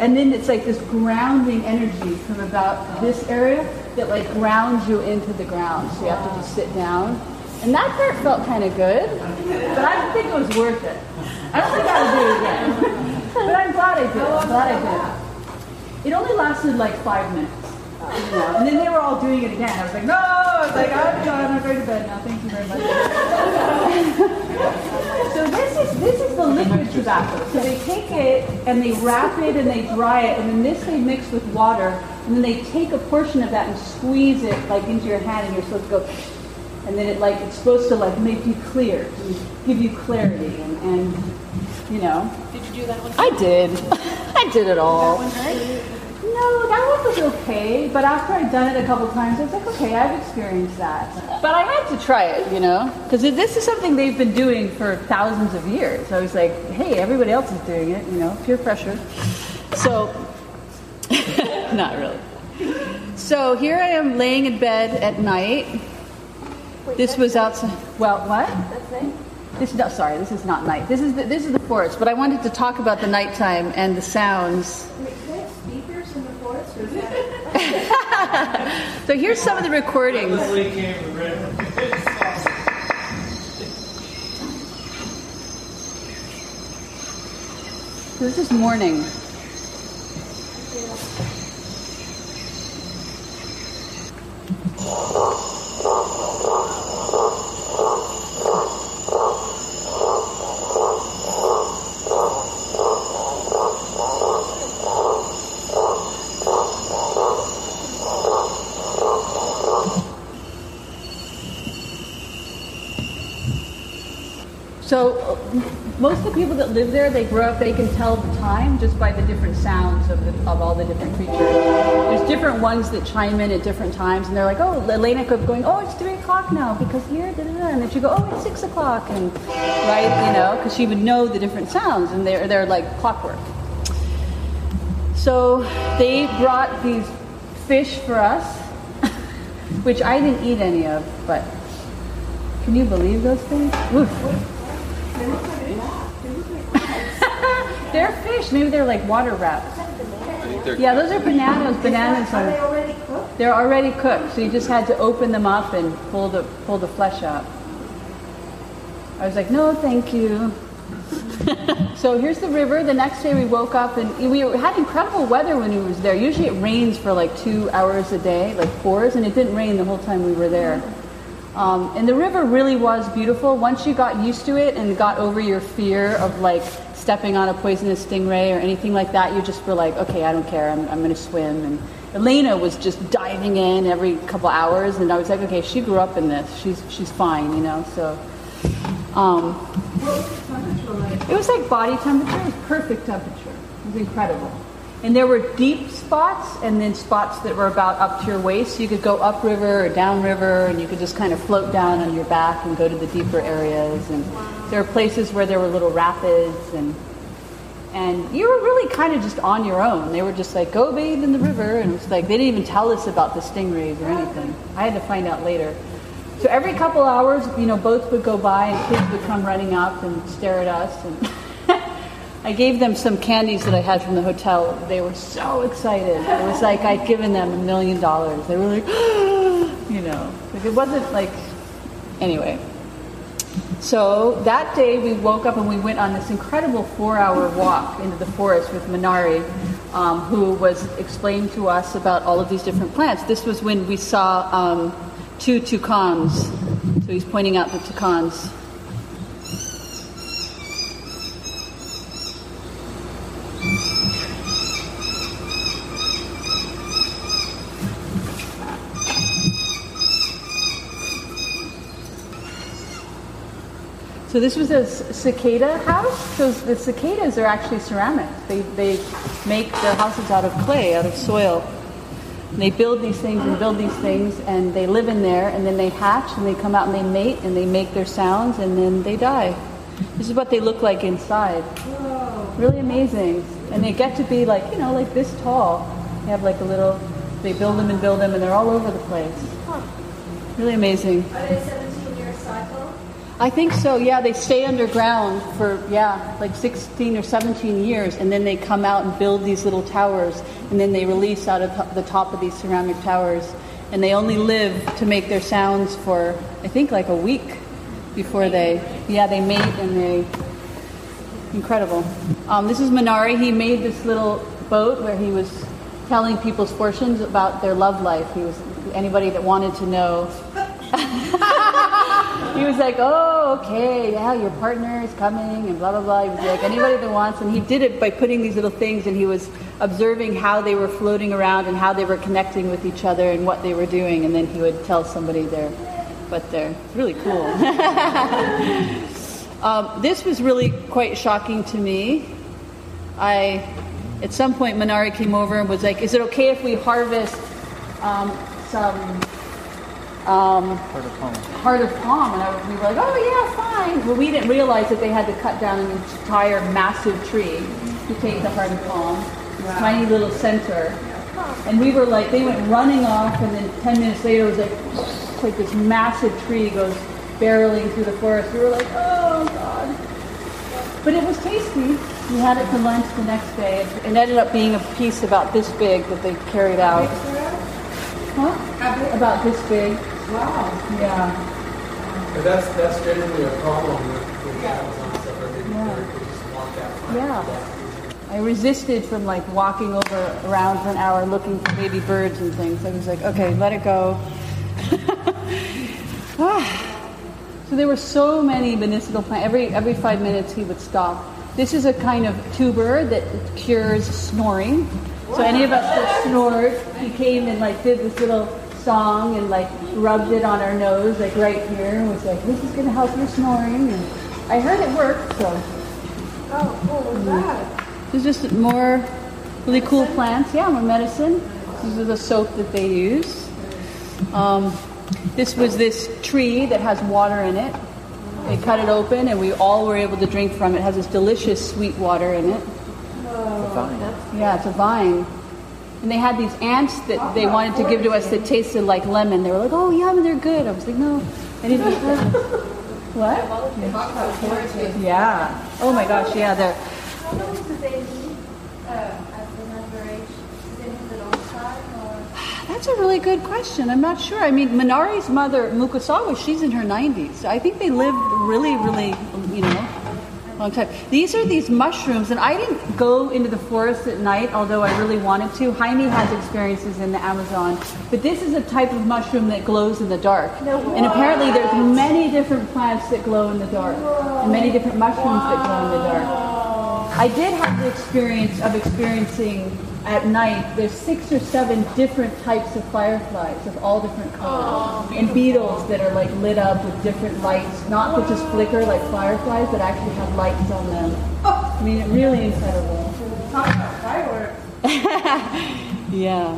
and then it's like this grounding energy from about this area that like grounds you into the ground. So you have to just sit down. And that part felt kind of good, but I don't think it was worth it. I don't think I would do it again. But I'm glad I did. I'm glad I did. It only lasted like five minutes. And then they were all doing it again. I was like, no! I was like, I'm done. I'm going to bed now. Thank you very much. So this is this is the liquid tobacco. So they take it and they wrap it and they dry it, and then this they mix with water, and then they take a portion of that and squeeze it like into your hand, and you're supposed to go. And then it like it's supposed to like make you clear, and give you clarity, and, and you know. Did you do that one? I did. I did it all. That one right? No, that one was okay. But after I'd done it a couple times, I was like, okay, I've experienced that. But I had to try it, you know, because this is something they've been doing for thousands of years. I was like, hey, everybody else is doing it, you know, peer pressure. So, not really. So here I am laying in bed at night. This was outside. Well, what? That's nice. This is no, sorry, this is not night. This is the, this is the forest. But I wanted to talk about the nighttime and the sounds. Wait, can I have speakers in the forest? Or is that... So here's some of the recordings. This is morning. So uh, most of the people that live there, they grow up, they can tell the time just by the different sounds of, the, of all the different creatures. There's different ones that chime in at different times, and they're like, oh, Elena kept going, oh, it's three o'clock now because here, da, da, da. and then she go, oh, it's six o'clock, and right, you know, because she would know the different sounds, and they're they're like clockwork. So they brought these fish for us, which I didn't eat any of, but can you believe those things? Oof. They're fish. Maybe they're like water rats. Yeah, those are bananas. Bananas Are they already cooked? They're already cooked, so you just had to open them up and pull the pull the flesh out. I was like, no, thank you. so here's the river. The next day we woke up and we had incredible weather when we was there. Usually it rains for like two hours a day, like fours, and it didn't rain the whole time we were there. Um, and the river really was beautiful. Once you got used to it and got over your fear of like stepping on a poisonous stingray or anything like that, you just were like, okay, I don't care. I'm, I'm going to swim. And Elena was just diving in every couple hours, and I was like, okay, she grew up in this. She's she's fine, you know. So. Um, it was like body temperature. It was perfect temperature. It was incredible. And there were deep spots and then spots that were about up to your waist. So you could go upriver or downriver and you could just kind of float down on your back and go to the deeper areas. And there were places where there were little rapids and and you were really kind of just on your own. They were just like, go bathe in the river. And it was like, they didn't even tell us about the stingrays or anything. I had to find out later. So every couple hours, you know, boats would go by and kids would come running up and stare at us. And I gave them some candies that I had from the hotel. They were so excited. It was like I'd given them a million dollars. They were like, you know, like it wasn't like, anyway. So that day we woke up and we went on this incredible four-hour walk into the forest with Manari, um, who was explaining to us about all of these different plants. This was when we saw um, two toucans. So he's pointing out the toucans. So this was a cicada house. So the cicadas are actually ceramic. They, they make their houses out of clay, out of soil. And they build these things and build these things, and they live in there, and then they hatch, and they come out and they mate, and they make their sounds, and then they die. This is what they look like inside. Really amazing. And they get to be like, you know, like this tall. They have like a little, they build them and build them, and they're all over the place. Really amazing. Are they 17 year cycle? I think so. Yeah, they stay underground for yeah, like 16 or 17 years, and then they come out and build these little towers, and then they release out of the top of these ceramic towers, and they only live to make their sounds for I think like a week before they yeah they mate and they incredible. Um, this is Manari. He made this little boat where he was telling people's fortunes about their love life. He was anybody that wanted to know he was like, "Oh, okay, yeah, your partner is coming," and blah blah blah. He was like, "Anybody that wants," and he did it by putting these little things, and he was observing how they were floating around and how they were connecting with each other and what they were doing, and then he would tell somebody their what they're it's really cool. um, this was really quite shocking to me. I, at some point, Manari came over and was like, "Is it okay if we harvest um, some?" Um, Part of Palm. heart of palm, and I, we were like, oh yeah, fine. Well, we didn't realize that they had to cut down an entire massive tree to take the heart of palm, this tiny little center. And we were like, they went running off, and then 10 minutes later, it was like, it's like this massive tree goes barreling through the forest. We were like, oh god. But it was tasty. We had it for lunch the next day. It ended up being a piece about this big that they carried out. Huh? About this big. Wow. Yeah. But that's, that's generally a problem with, with Amazon stuff. I Yeah. they just want that. Yeah. I resisted from like walking over around for an hour looking for baby birds and things. I was like, okay, let it go. Ah. so there were so many medicinal plants. Every every five minutes he would stop. This is a kind of tuber that cures snoring. So any of us that snored, he came and like did this little song and like rubbed it on our nose, like right here, and was like, "This is going to help your snoring." And I heard it worked, so. Oh, what was that? There's just more really cool plants. Yeah, more medicine. This is the soap that they use. Um, this was this tree that has water in it. They cut it open, and we all were able to drink from it. It has this delicious sweet water in it. A vine. Yeah, it's a vine. And they had these ants that they wanted to give to us that tasted like lemon. They were like, "Oh, yum, they're good." I was like, "No, I didn't eat that." What? Yeah. Oh my gosh, yeah. The? That's a really good question. I'm not sure. I mean, Manari's mother, Mukasawa, she's in her 90s. I think they lived really, really, you know, long time. These are these mushrooms, and I didn't go into the forest at night, although I really wanted to. Jaime has experiences in the Amazon, but this is a type of mushroom that glows in the dark. And apparently, there's many different plants that glow in the dark, and many different mushrooms that glow in the dark. I did have the experience of experiencing at night. There's six or seven different types of fireflies of all different colors, and beetles that are like lit up with different lights, not that just flicker like fireflies, but actually have lights on them. I mean, really incredible. Talk about fireworks. yeah.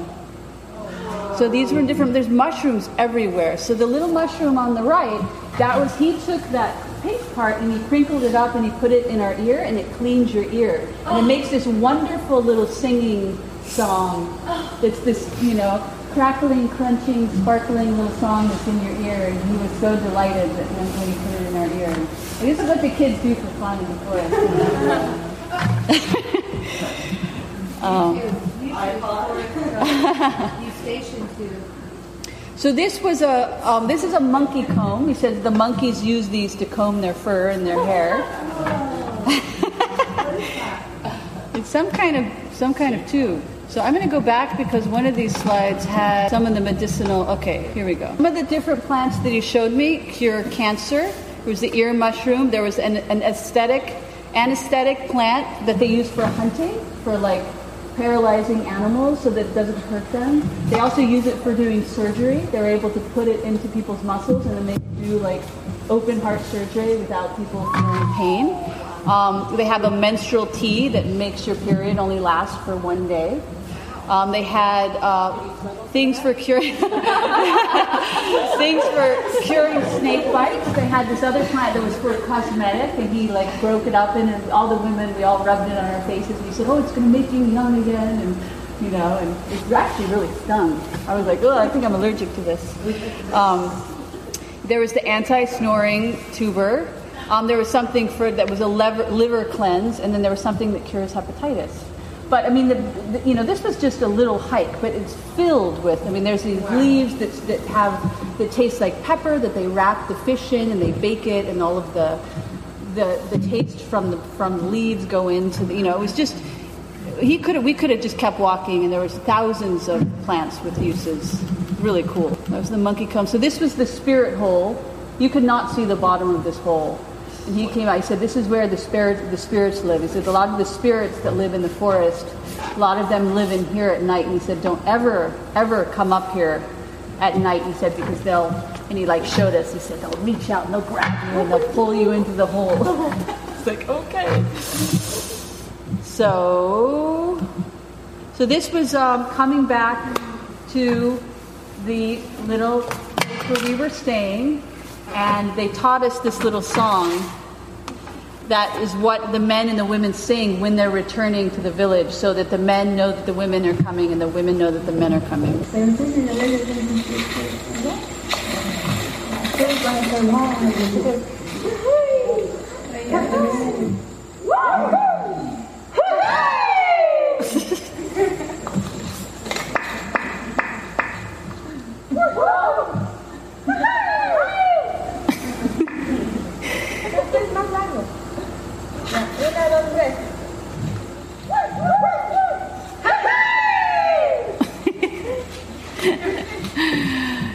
So these were different. There's mushrooms everywhere. So the little mushroom on the right, that was he took that pink part and he crinkled it up and he put it in our ear and it cleans your ear and it makes this wonderful little singing song. It's this you know crackling, crunching, sparkling little song that's in your ear. And he was so delighted that when, when he put it in our ear. And this is what the kids do for fun in the forest. um, Eustachian too. So this was a um, this is a monkey comb. He says the monkeys use these to comb their fur and their hair. it's some kind of some kind of tube. So I'm going to go back because one of these slides had some of the medicinal. Okay, here we go. Some of the different plants that he showed me cure cancer. There was the ear mushroom. There was an, an aesthetic anesthetic plant that they use for hunting for like paralyzing animals so that it doesn't hurt them. They also use it for doing surgery. They're able to put it into people's muscles and then they do like open heart surgery without people feeling pain. Um, they have a menstrual tea that makes your period only last for one day. Um, they had uh, things for curing things for curing snake bites. They had this other plant that was for cosmetic, and he like broke it up in, and all the women we all rubbed it on our faces. And he said, "Oh, it's going to make you young again," and you know, and it actually really stung. I was like, "Oh, I think I'm allergic to this." Um, there was the anti-snoring tuber. Um, there was something for that was a liver cleanse, and then there was something that cures hepatitis. But I mean, the, the, you know, this was just a little hike, but it's filled with. I mean, there's these leaves that that have that taste like pepper that they wrap the fish in and they bake it, and all of the the the taste from the from the leaves go into the. You know, it was just he could have we could have just kept walking, and there was thousands of plants with uses. Really cool. That was the monkey comb. So this was the spirit hole. You could not see the bottom of this hole. And he came out. He said, "This is where the spirit, the spirits live." He said, "A lot of the spirits that live in the forest, a lot of them live in here at night." And he said, "Don't ever, ever come up here at night." He said, "Because they'll," and he like showed us. He said, "They'll reach out and they'll grab you and they'll pull you into the hole." it's like okay. So, so this was um, coming back to the little place where we were staying and they taught us this little song that is what the men and the women sing when they're returning to the village so that the men know that the women are coming and the women know that the men are coming.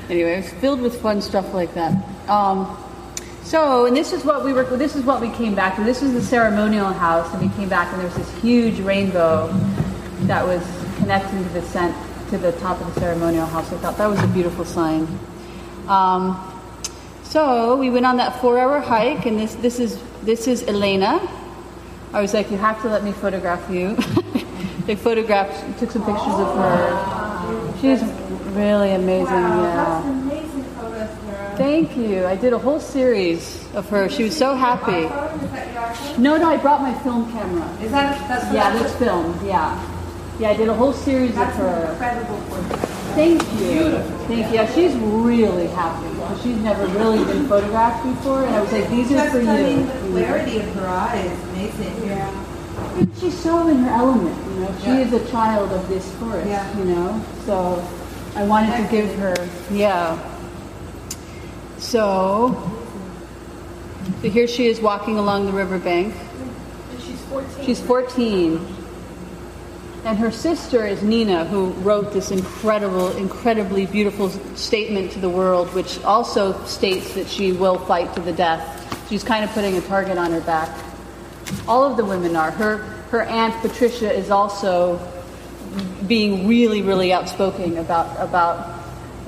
anyway, it's filled with fun stuff like that. Um, so, and this is what we were. This is what we came back to. This was the ceremonial house, and we came back, and there was this huge rainbow that was connecting to the cent, to the top of the ceremonial house. I thought that was a beautiful sign. Um, So we went on that four-hour hike, and this this is this is Elena. I was like, you have to let me photograph you. they photographed, took some pictures of her. She's really amazing. Yeah. Amazing photos, Kara. Thank you. I did a whole series of her. She was so happy. Is that your iPhone? No, no, I brought my film camera. Is that, that's Yeah, that's film. Yeah. Yeah, I did a whole series of That's her. incredible you. Thank you. Thank you. Yeah, she's really happy. She's never really been photographed before, and I was like, these are for you. the clarity of her eyes. Amazing. Yeah. And She's so in her element, you know. She Yeah. is a child of this forest, Yeah. you know. So I wanted to give her, yeah. So, so here she is walking along the riverbank. And she's 14. She's 14. And her sister is Nina, who wrote this incredible, incredibly beautiful statement to the world, which also states that she will fight to the death. She's kind of putting a target on her back. All of the women are. Her, her aunt Patricia is also being really, really outspoken about, about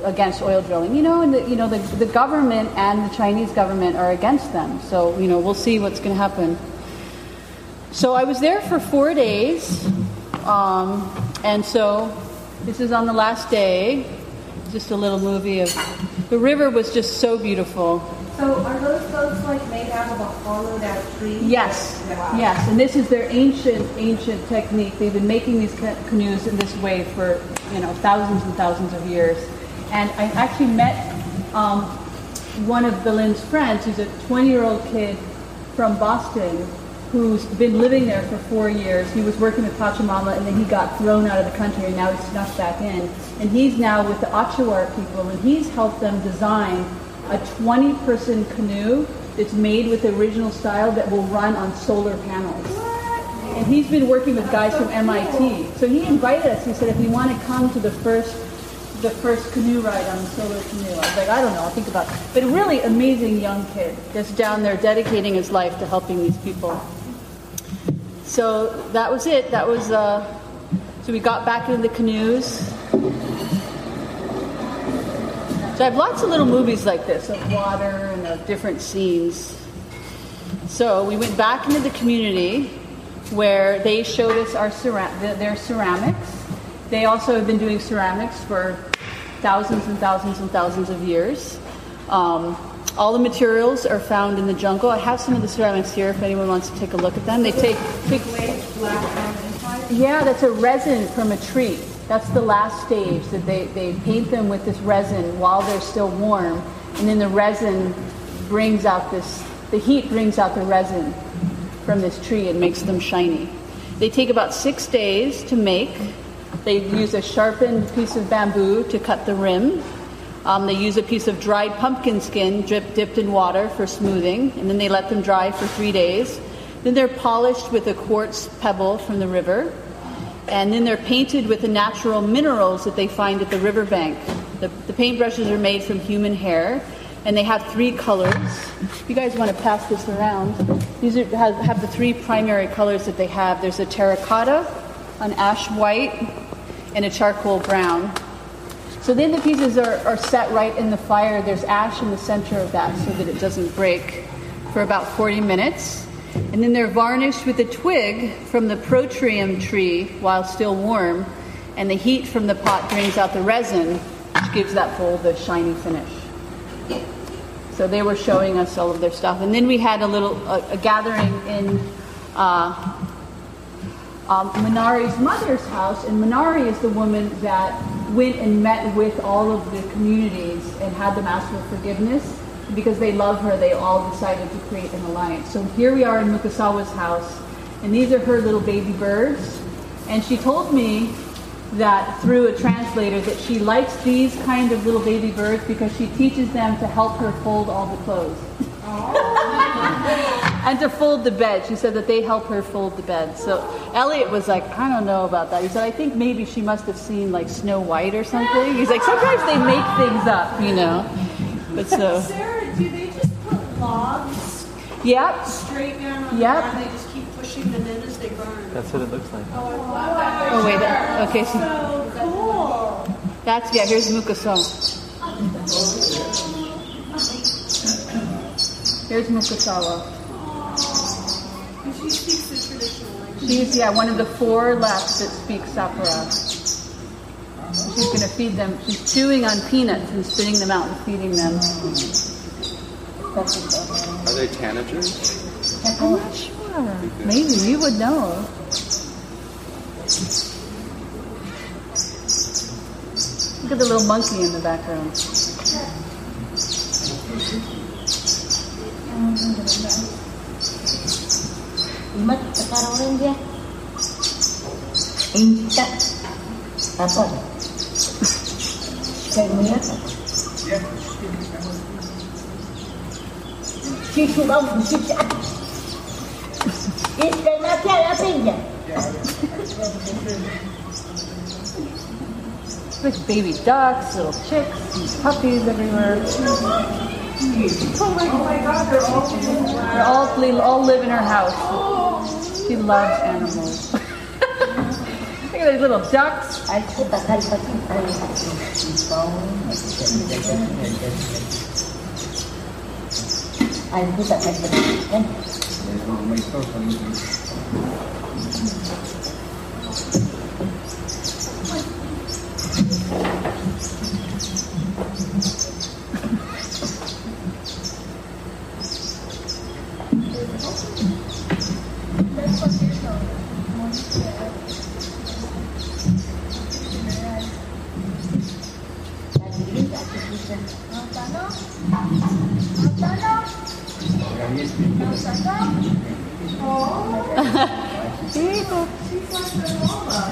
against oil drilling. You know, and the, you know the, the government and the Chinese government are against them. So you know, we'll see what's going to happen. So I was there for four days, um, and so this is on the last day. Just a little movie of the river was just so beautiful. So are those boats like made out of a hollowed out tree? Yes, Wow. yes, and this is their ancient, ancient technique. They've been making these canoes in this way for you know thousands and thousands of years. And I actually met um, one of Belen's friends, who's a 20-year-old kid from Boston, who's been living there for four years. He was working with Pachamama, and then he got thrown out of the country, and now he's snuck back in. And he's now with the Achuar people, and he's helped them design a 20-person canoe that's made with the original style that will run on solar panels. And he's been working with guys from MIT. So he invited us. He said, if you want to come to the first, the first canoe ride on the solar canoe. I was like, I don't know. I'll think about it. But a really amazing young kid that's down there dedicating his life to helping these people. So that was it. That was. Uh, so we got back in the canoes. So I have lots of little movies like this of water and of different scenes. So we went back into the community where they showed us our cera- their ceramics. They also have been doing ceramics for thousands and thousands and thousands of years. Um, all the materials are found in the jungle. I have some of the ceramics here if anyone wants to take a look at them. They take, take yeah, that's a resin from a tree. That's the last stage that they, they paint them with this resin while they're still warm. And then the resin brings out this, the heat brings out the resin from this tree and makes them shiny. They take about six days to make. They use a sharpened piece of bamboo to cut the rim. Um, they use a piece of dried pumpkin skin drip, dipped in water for smoothing, and then they let them dry for three days. Then they're polished with a quartz pebble from the river, and then they're painted with the natural minerals that they find at the riverbank. The, the paintbrushes are made from human hair, and they have three colors. If you guys want to pass this around, these are, have, have the three primary colors that they have. There's a terracotta, an ash white, and a charcoal brown. So then the pieces are, are set right in the fire. There's ash in the center of that so that it doesn't break for about 40 minutes. And then they're varnished with a twig from the Protium tree while still warm. And the heat from the pot brings out the resin, which gives that bowl the shiny finish. So they were showing us all of their stuff. And then we had a little a, a gathering in uh, um, Manari's mother's house, and Minari is the woman that went and met with all of the communities and had them ask for forgiveness. Because they love her, they all decided to create an alliance. So here we are in Mukasawa's house, and these are her little baby birds. And she told me that through a translator that she likes these kind of little baby birds because she teaches them to help her fold all the clothes. and to fold the bed. She said that they help her fold the bed. So Elliot was like, I don't know about that. He said, I think maybe she must have seen like Snow White or something. He's like, sometimes they make things up, you know. But so, Sarah, do they just put logs yep, straight down on Yep. the ground? They just keep pushing them in as they burn. That's what it looks like. Oh, oh wait, that, okay. So So cool. that's yeah. Here's Mukaso. Here's Mukasawa. And speaks the traditional language. She's yeah one of the four left that speak Sapara. She's going to feed them. She's chewing on peanuts and spitting them out and feeding them. Are they tanagers? I'm not sure. Maybe you would know. Look at the little monkey in the background. Imat sekarang orang dia. Inta. Apa? Kayak niat. Sisu kau sisu. Iska mati ala pinja. There's baby ducks, little chicks, puppies everywhere. Oh my, oh god, they're all, they're all they all live in her house. She loves animals. Look at these little ducks. Ay, puta, kali pati. Ay, puta, kali pati. Kan?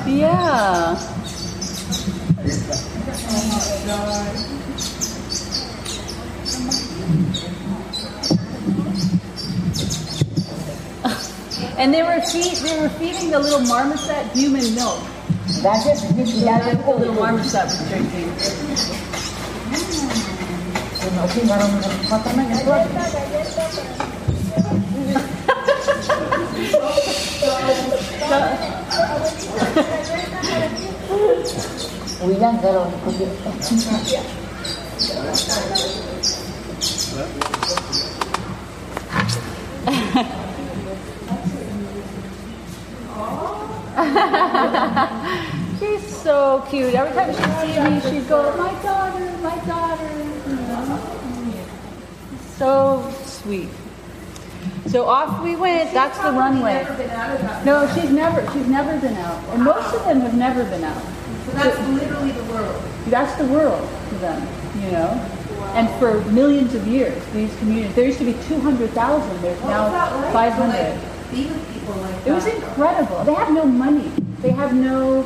Yeah. And they were feed, they were feeding the little marmoset human milk. That's it. Is That's the little marmoset was drinking. Oke, barang Every time she sees me, she'd go, "My daughter, my daughter." You know? So sweet. So off we went. That's the runway. No, she's never. She's never been out, and most of them have never been out. So that's literally the world. That's the world to them, you know. And for millions of years, these communities. There used to be two hundred thousand. There's What now that like? five hundred. Like, people like It was incredible. They have no money. They have no,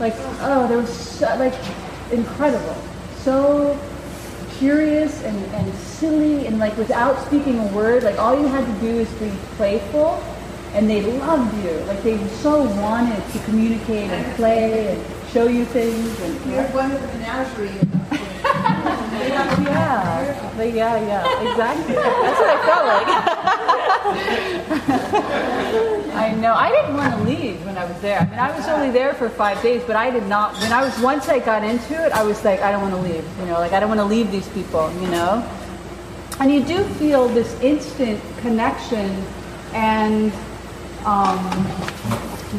like, oh, they were so, like incredible. So curious and, and silly and like without speaking a word. Like all you had to do is be playful, and they loved you. Like they so wanted to communicate and play and show you things. And You're one of the menagerie. yeah, yeah, yeah, exactly. That's what I felt like. I know. I didn't want to leave when I was there. I mean, I was only there for five days, but I did not. When I was once I got into it, I was like, I don't want to leave. You know, like I don't want to leave these people. You know, and you do feel this instant connection and um,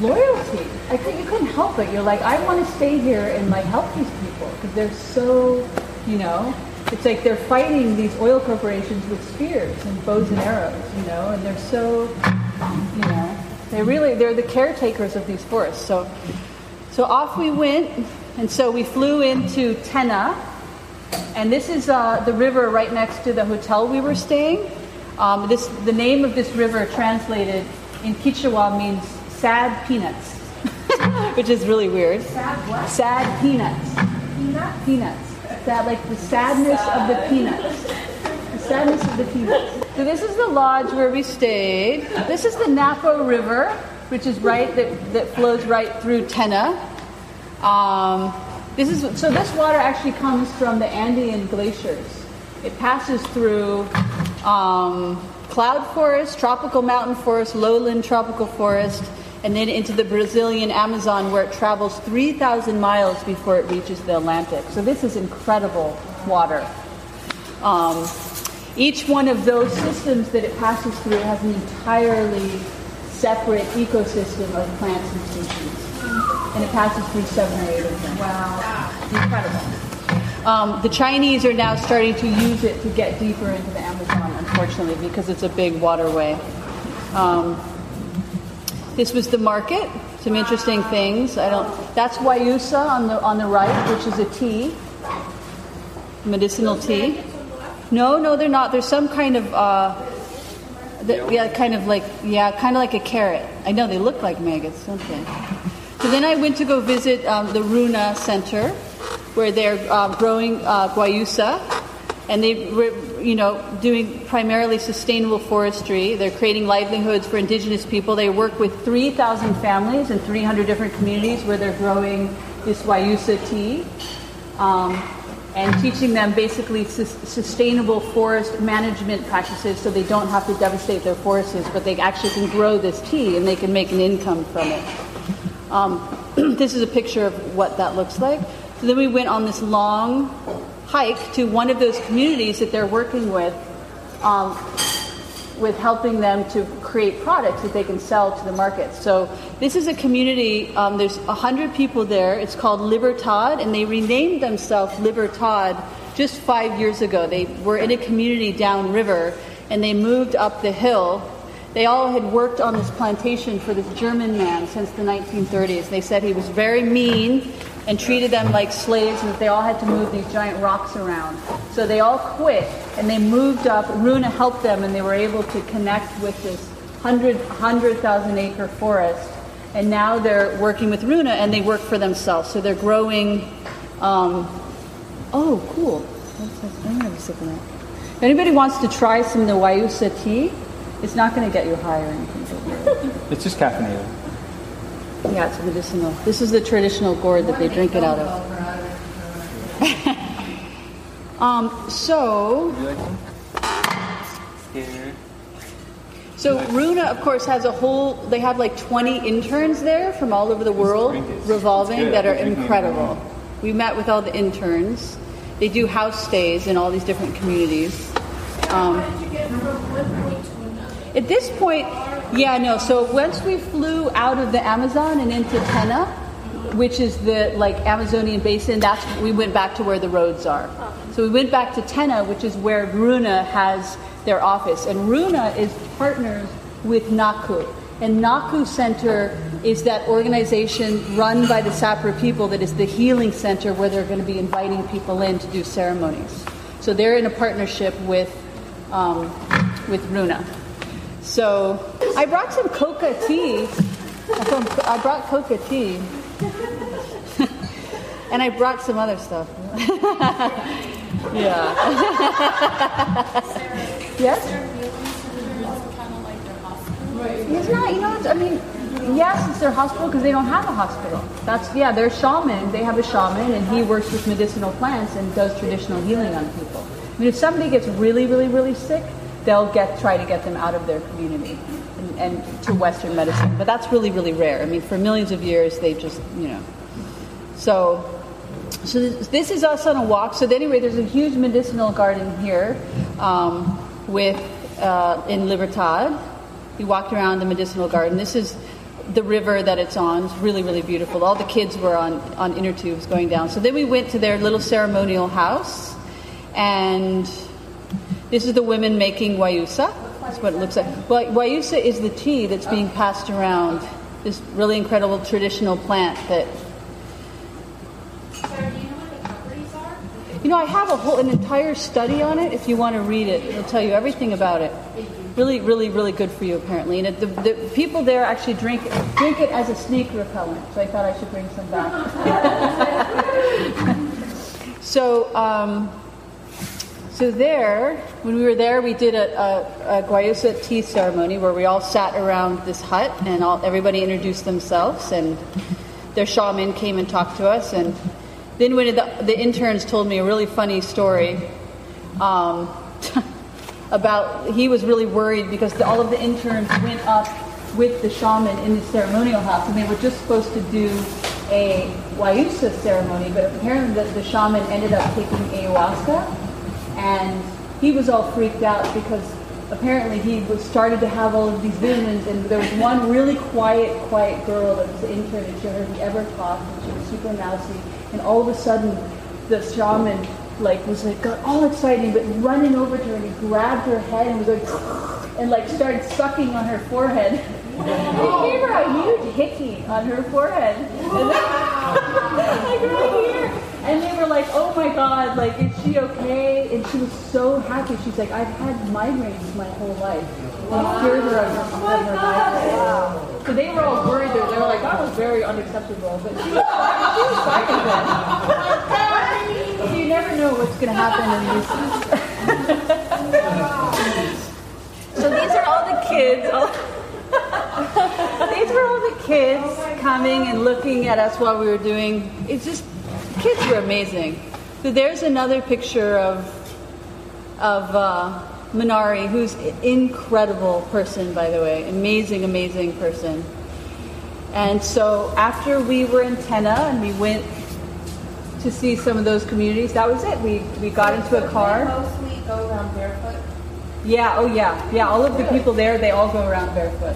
loyalty. I could, you couldn't help it. You're like, I want to stay here and like help these people because they're so, you know, it's like they're fighting these oil corporations with spears and bows and arrows, you know, and they're so, you know, they really they're the caretakers of these forests. So, so off we went, and so we flew into Tena, and this is uh, the river right next to the hotel we were staying. Um, this the name of this river translated in Quechua means sad peanuts, which is really weird. Sad what? Sad peanuts. Peanut? Peanuts. That like the sadness of the peanuts. The sadness of the peanuts. So this is the lodge where we stayed. This is the Napo River, which is right that, that flows right through Tena. Um, this is so this water actually comes from the Andean glaciers. It passes through um, cloud forest, tropical mountain forest, lowland tropical forest, and then into the Brazilian Amazon, where it travels 3,000 miles before it reaches the Atlantic. So this is incredible water. Um, each one of those systems that it passes through has an entirely separate ecosystem of plants and species. And it passes through seven or eight of them. Wow. Incredible. Um, the Chinese are now starting to use it to get deeper into the Amazon, unfortunately, because it's a big waterway. Um, this was the market. Some interesting things. I don't. That's Guayusa on the on the right, which is a tea, medicinal tea. No, no, they're not. There's some kind of. Uh, the, yeah, kind of like yeah, kind of like a carrot. I know they look like maggots, don't they? So then I went to go visit um, the Runa Center, where they're uh, growing uh, guayusa, and they you know, doing primarily sustainable forestry. They're creating livelihoods for indigenous people. They work with 3,000 families in 300 different communities where they're growing this guayusa tea. Um, and teaching them basically sus- sustainable forest management practices so they don't have to devastate their forests, but they actually can grow this tea and they can make an income from it. Um, this is a picture of what that looks like. So then we went on this long hike to one of those communities that they're working with, um, with helping them to create products that they can sell to the market. So this is a community. Um, there's hundred people there. It's called Libertad, and they renamed themselves Libertad just five years ago. They were in a community downriver, and they moved up the hill. They all had worked on this plantation for this German man since the 1930s. They said he was very mean and treated them like slaves, and that they all had to move these giant rocks around. So they all quit and they moved up. Runa helped them, and they were able to connect with this 100 100,000 acre forest. And now they're working with Runa, and they work for themselves. So they're growing. Um, oh, cool! Sipping that. If anybody wants to try some of the Guayusa tea, it's not going to get you high or anything. It's just caffeinated. Yeah, it's medicinal. This is the traditional gourd that they drink it out of. um, so, so Runa, of course, has a whole. They have like 20 interns there from all over the world, revolving that are incredible. We met with all the interns. They do house stays in all these different communities. Um, at this point, yeah, no. So once we flew out of the Amazon and into Tena, which is the like Amazonian basin, that's we went back to where the roads are. So we went back to Tena, which is where Runa has their office, and Runa is partners with Naku. And Naku Center is that organization run by the Sapara people that is the healing center where they're going to be inviting people in to do ceremonies. So they're in a partnership with um, with Runa. So I brought some coca tea. I brought coca tea. and I brought some other stuff. yeah. yes? It's not, you know, it's, I mean, yes, it's their hospital because they don't have a hospital. That's, yeah, they're shaman. They have a shaman and he works with medicinal plants and does traditional healing on people. I mean, if somebody gets really, really, really sick, they'll get try to get them out of their community and, and, to Western medicine. But that's really, really rare. I mean, for millions of years, they just, you know. So, so this, is us on a walk. So anyway, there's a huge medicinal garden here um, with uh, in Libertad. We walked around the medicinal garden. This is the river that it's on. It's really, really beautiful. All the kids were on, on inner tubes going down. So then we went to their little ceremonial house, and this is the women making guayusa. That's what it looks like. Well, guayusa is the tea that's being passed around. This really incredible traditional plant that. You know, I have a whole an entire study on it. If you want to read it, it'll tell you everything about it. Really, really, really good for you, apparently. And it, the, the people there actually drink drink it as a snake repellent. So I thought I should bring some back. so. Um, so there, when we were there, we did a, a, a Guayusa tea ceremony where we all sat around this hut and all, everybody introduced themselves and their shaman came and talked to us. And then when the, the interns told me a really funny story um, about, he was really worried because the, all of the interns went up with the shaman in the ceremonial house and they were just supposed to do a Guayusa ceremony, but apparently the, the shaman ended up taking ayahuasca and he was all freaked out because apparently he was started to have all of these visions, and there was one really quiet, quiet girl that was the intern, and she hardly ever talked, and she was super mousy, and all of a sudden, the shaman like was like got all excited, but running over to her and he grabbed her head and was like, and like started sucking on her forehead. He gave her a huge hickey on her forehead, and then, like right here. And they were like, "Oh my God, like is she okay?" And she was so happy. She's like, "I've had migraines my whole life." They cured her of oh her, of her migraines. So they were all worried. They were like, "That was very unacceptable," but she was fine. She was fine with. So you never know what's going to happen in these. so these are all the kids. All these were all the kids coming and looking at us while we were doing. It's just kids were amazing. So there's another picture of of uh, Manari, who's an incredible person, by the way, amazing, amazing person. And so after we were in Tena and we went to see some of those communities, that was it. We we got into a car. Mostly go around barefoot. Yeah, oh yeah, yeah. All of the people there, they all go around barefoot.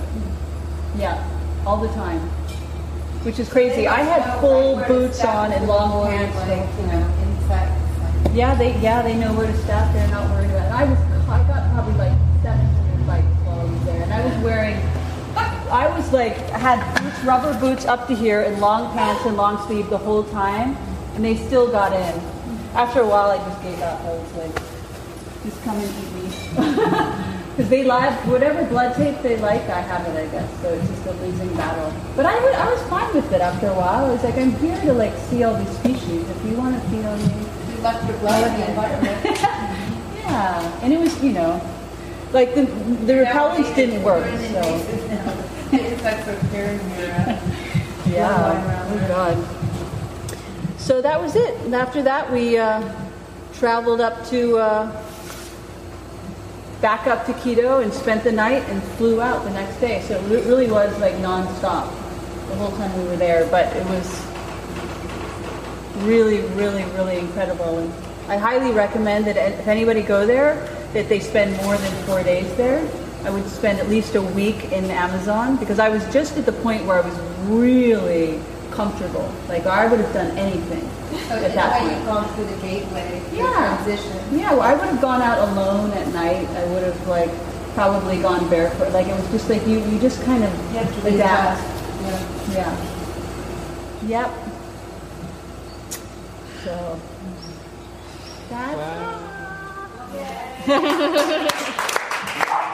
Yeah, all the time, which is crazy. I had full boots on and long pants. Yeah, they yeah they know where to stop. They're not worried about. It. I was I got probably like 700 bites while I was there, and I was wearing. I was like had boots, rubber boots up to here, and long pants and long sleeve the whole time, and they still got in. After a while, I just gave up. I was like, just come and eat me. Because they like whatever blood tape they like, I have it, I guess. So it's just a losing battle. But I, would, I was fine with it after a while. I was like, I'm here to like see all these species. If you want to feed on me, You left your blood in the environment. yeah. And it was, you know, like the the repellents didn't work. So The insects are carrying your. Uh, yeah. Oh God. So that was it. And after that, we uh, traveled up to. Uh, back up to Quito and spent the night and flew out the next day. So it really was like nonstop the whole time we were there. But it was really, really, really incredible. And I highly recommend that if anybody go there, that they spend more than four days there. I would spend at least a week in Amazon because I was just at the point where I was really comfortable. Like I would have done anything so at that point. you've gone through the gateway, the Yeah. transition. Yeah, well, I would have gone out alone at night. I would have like probably gone barefoot. Like it was just like you, you just kind of You have to adapt. Yeah. Yeah. Yep. So that's We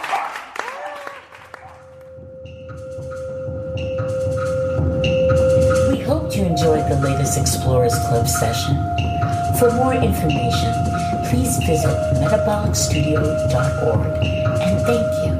you enjoyed the latest Explorers Club session. For more information, please visit metabolicstudio.org and thank you.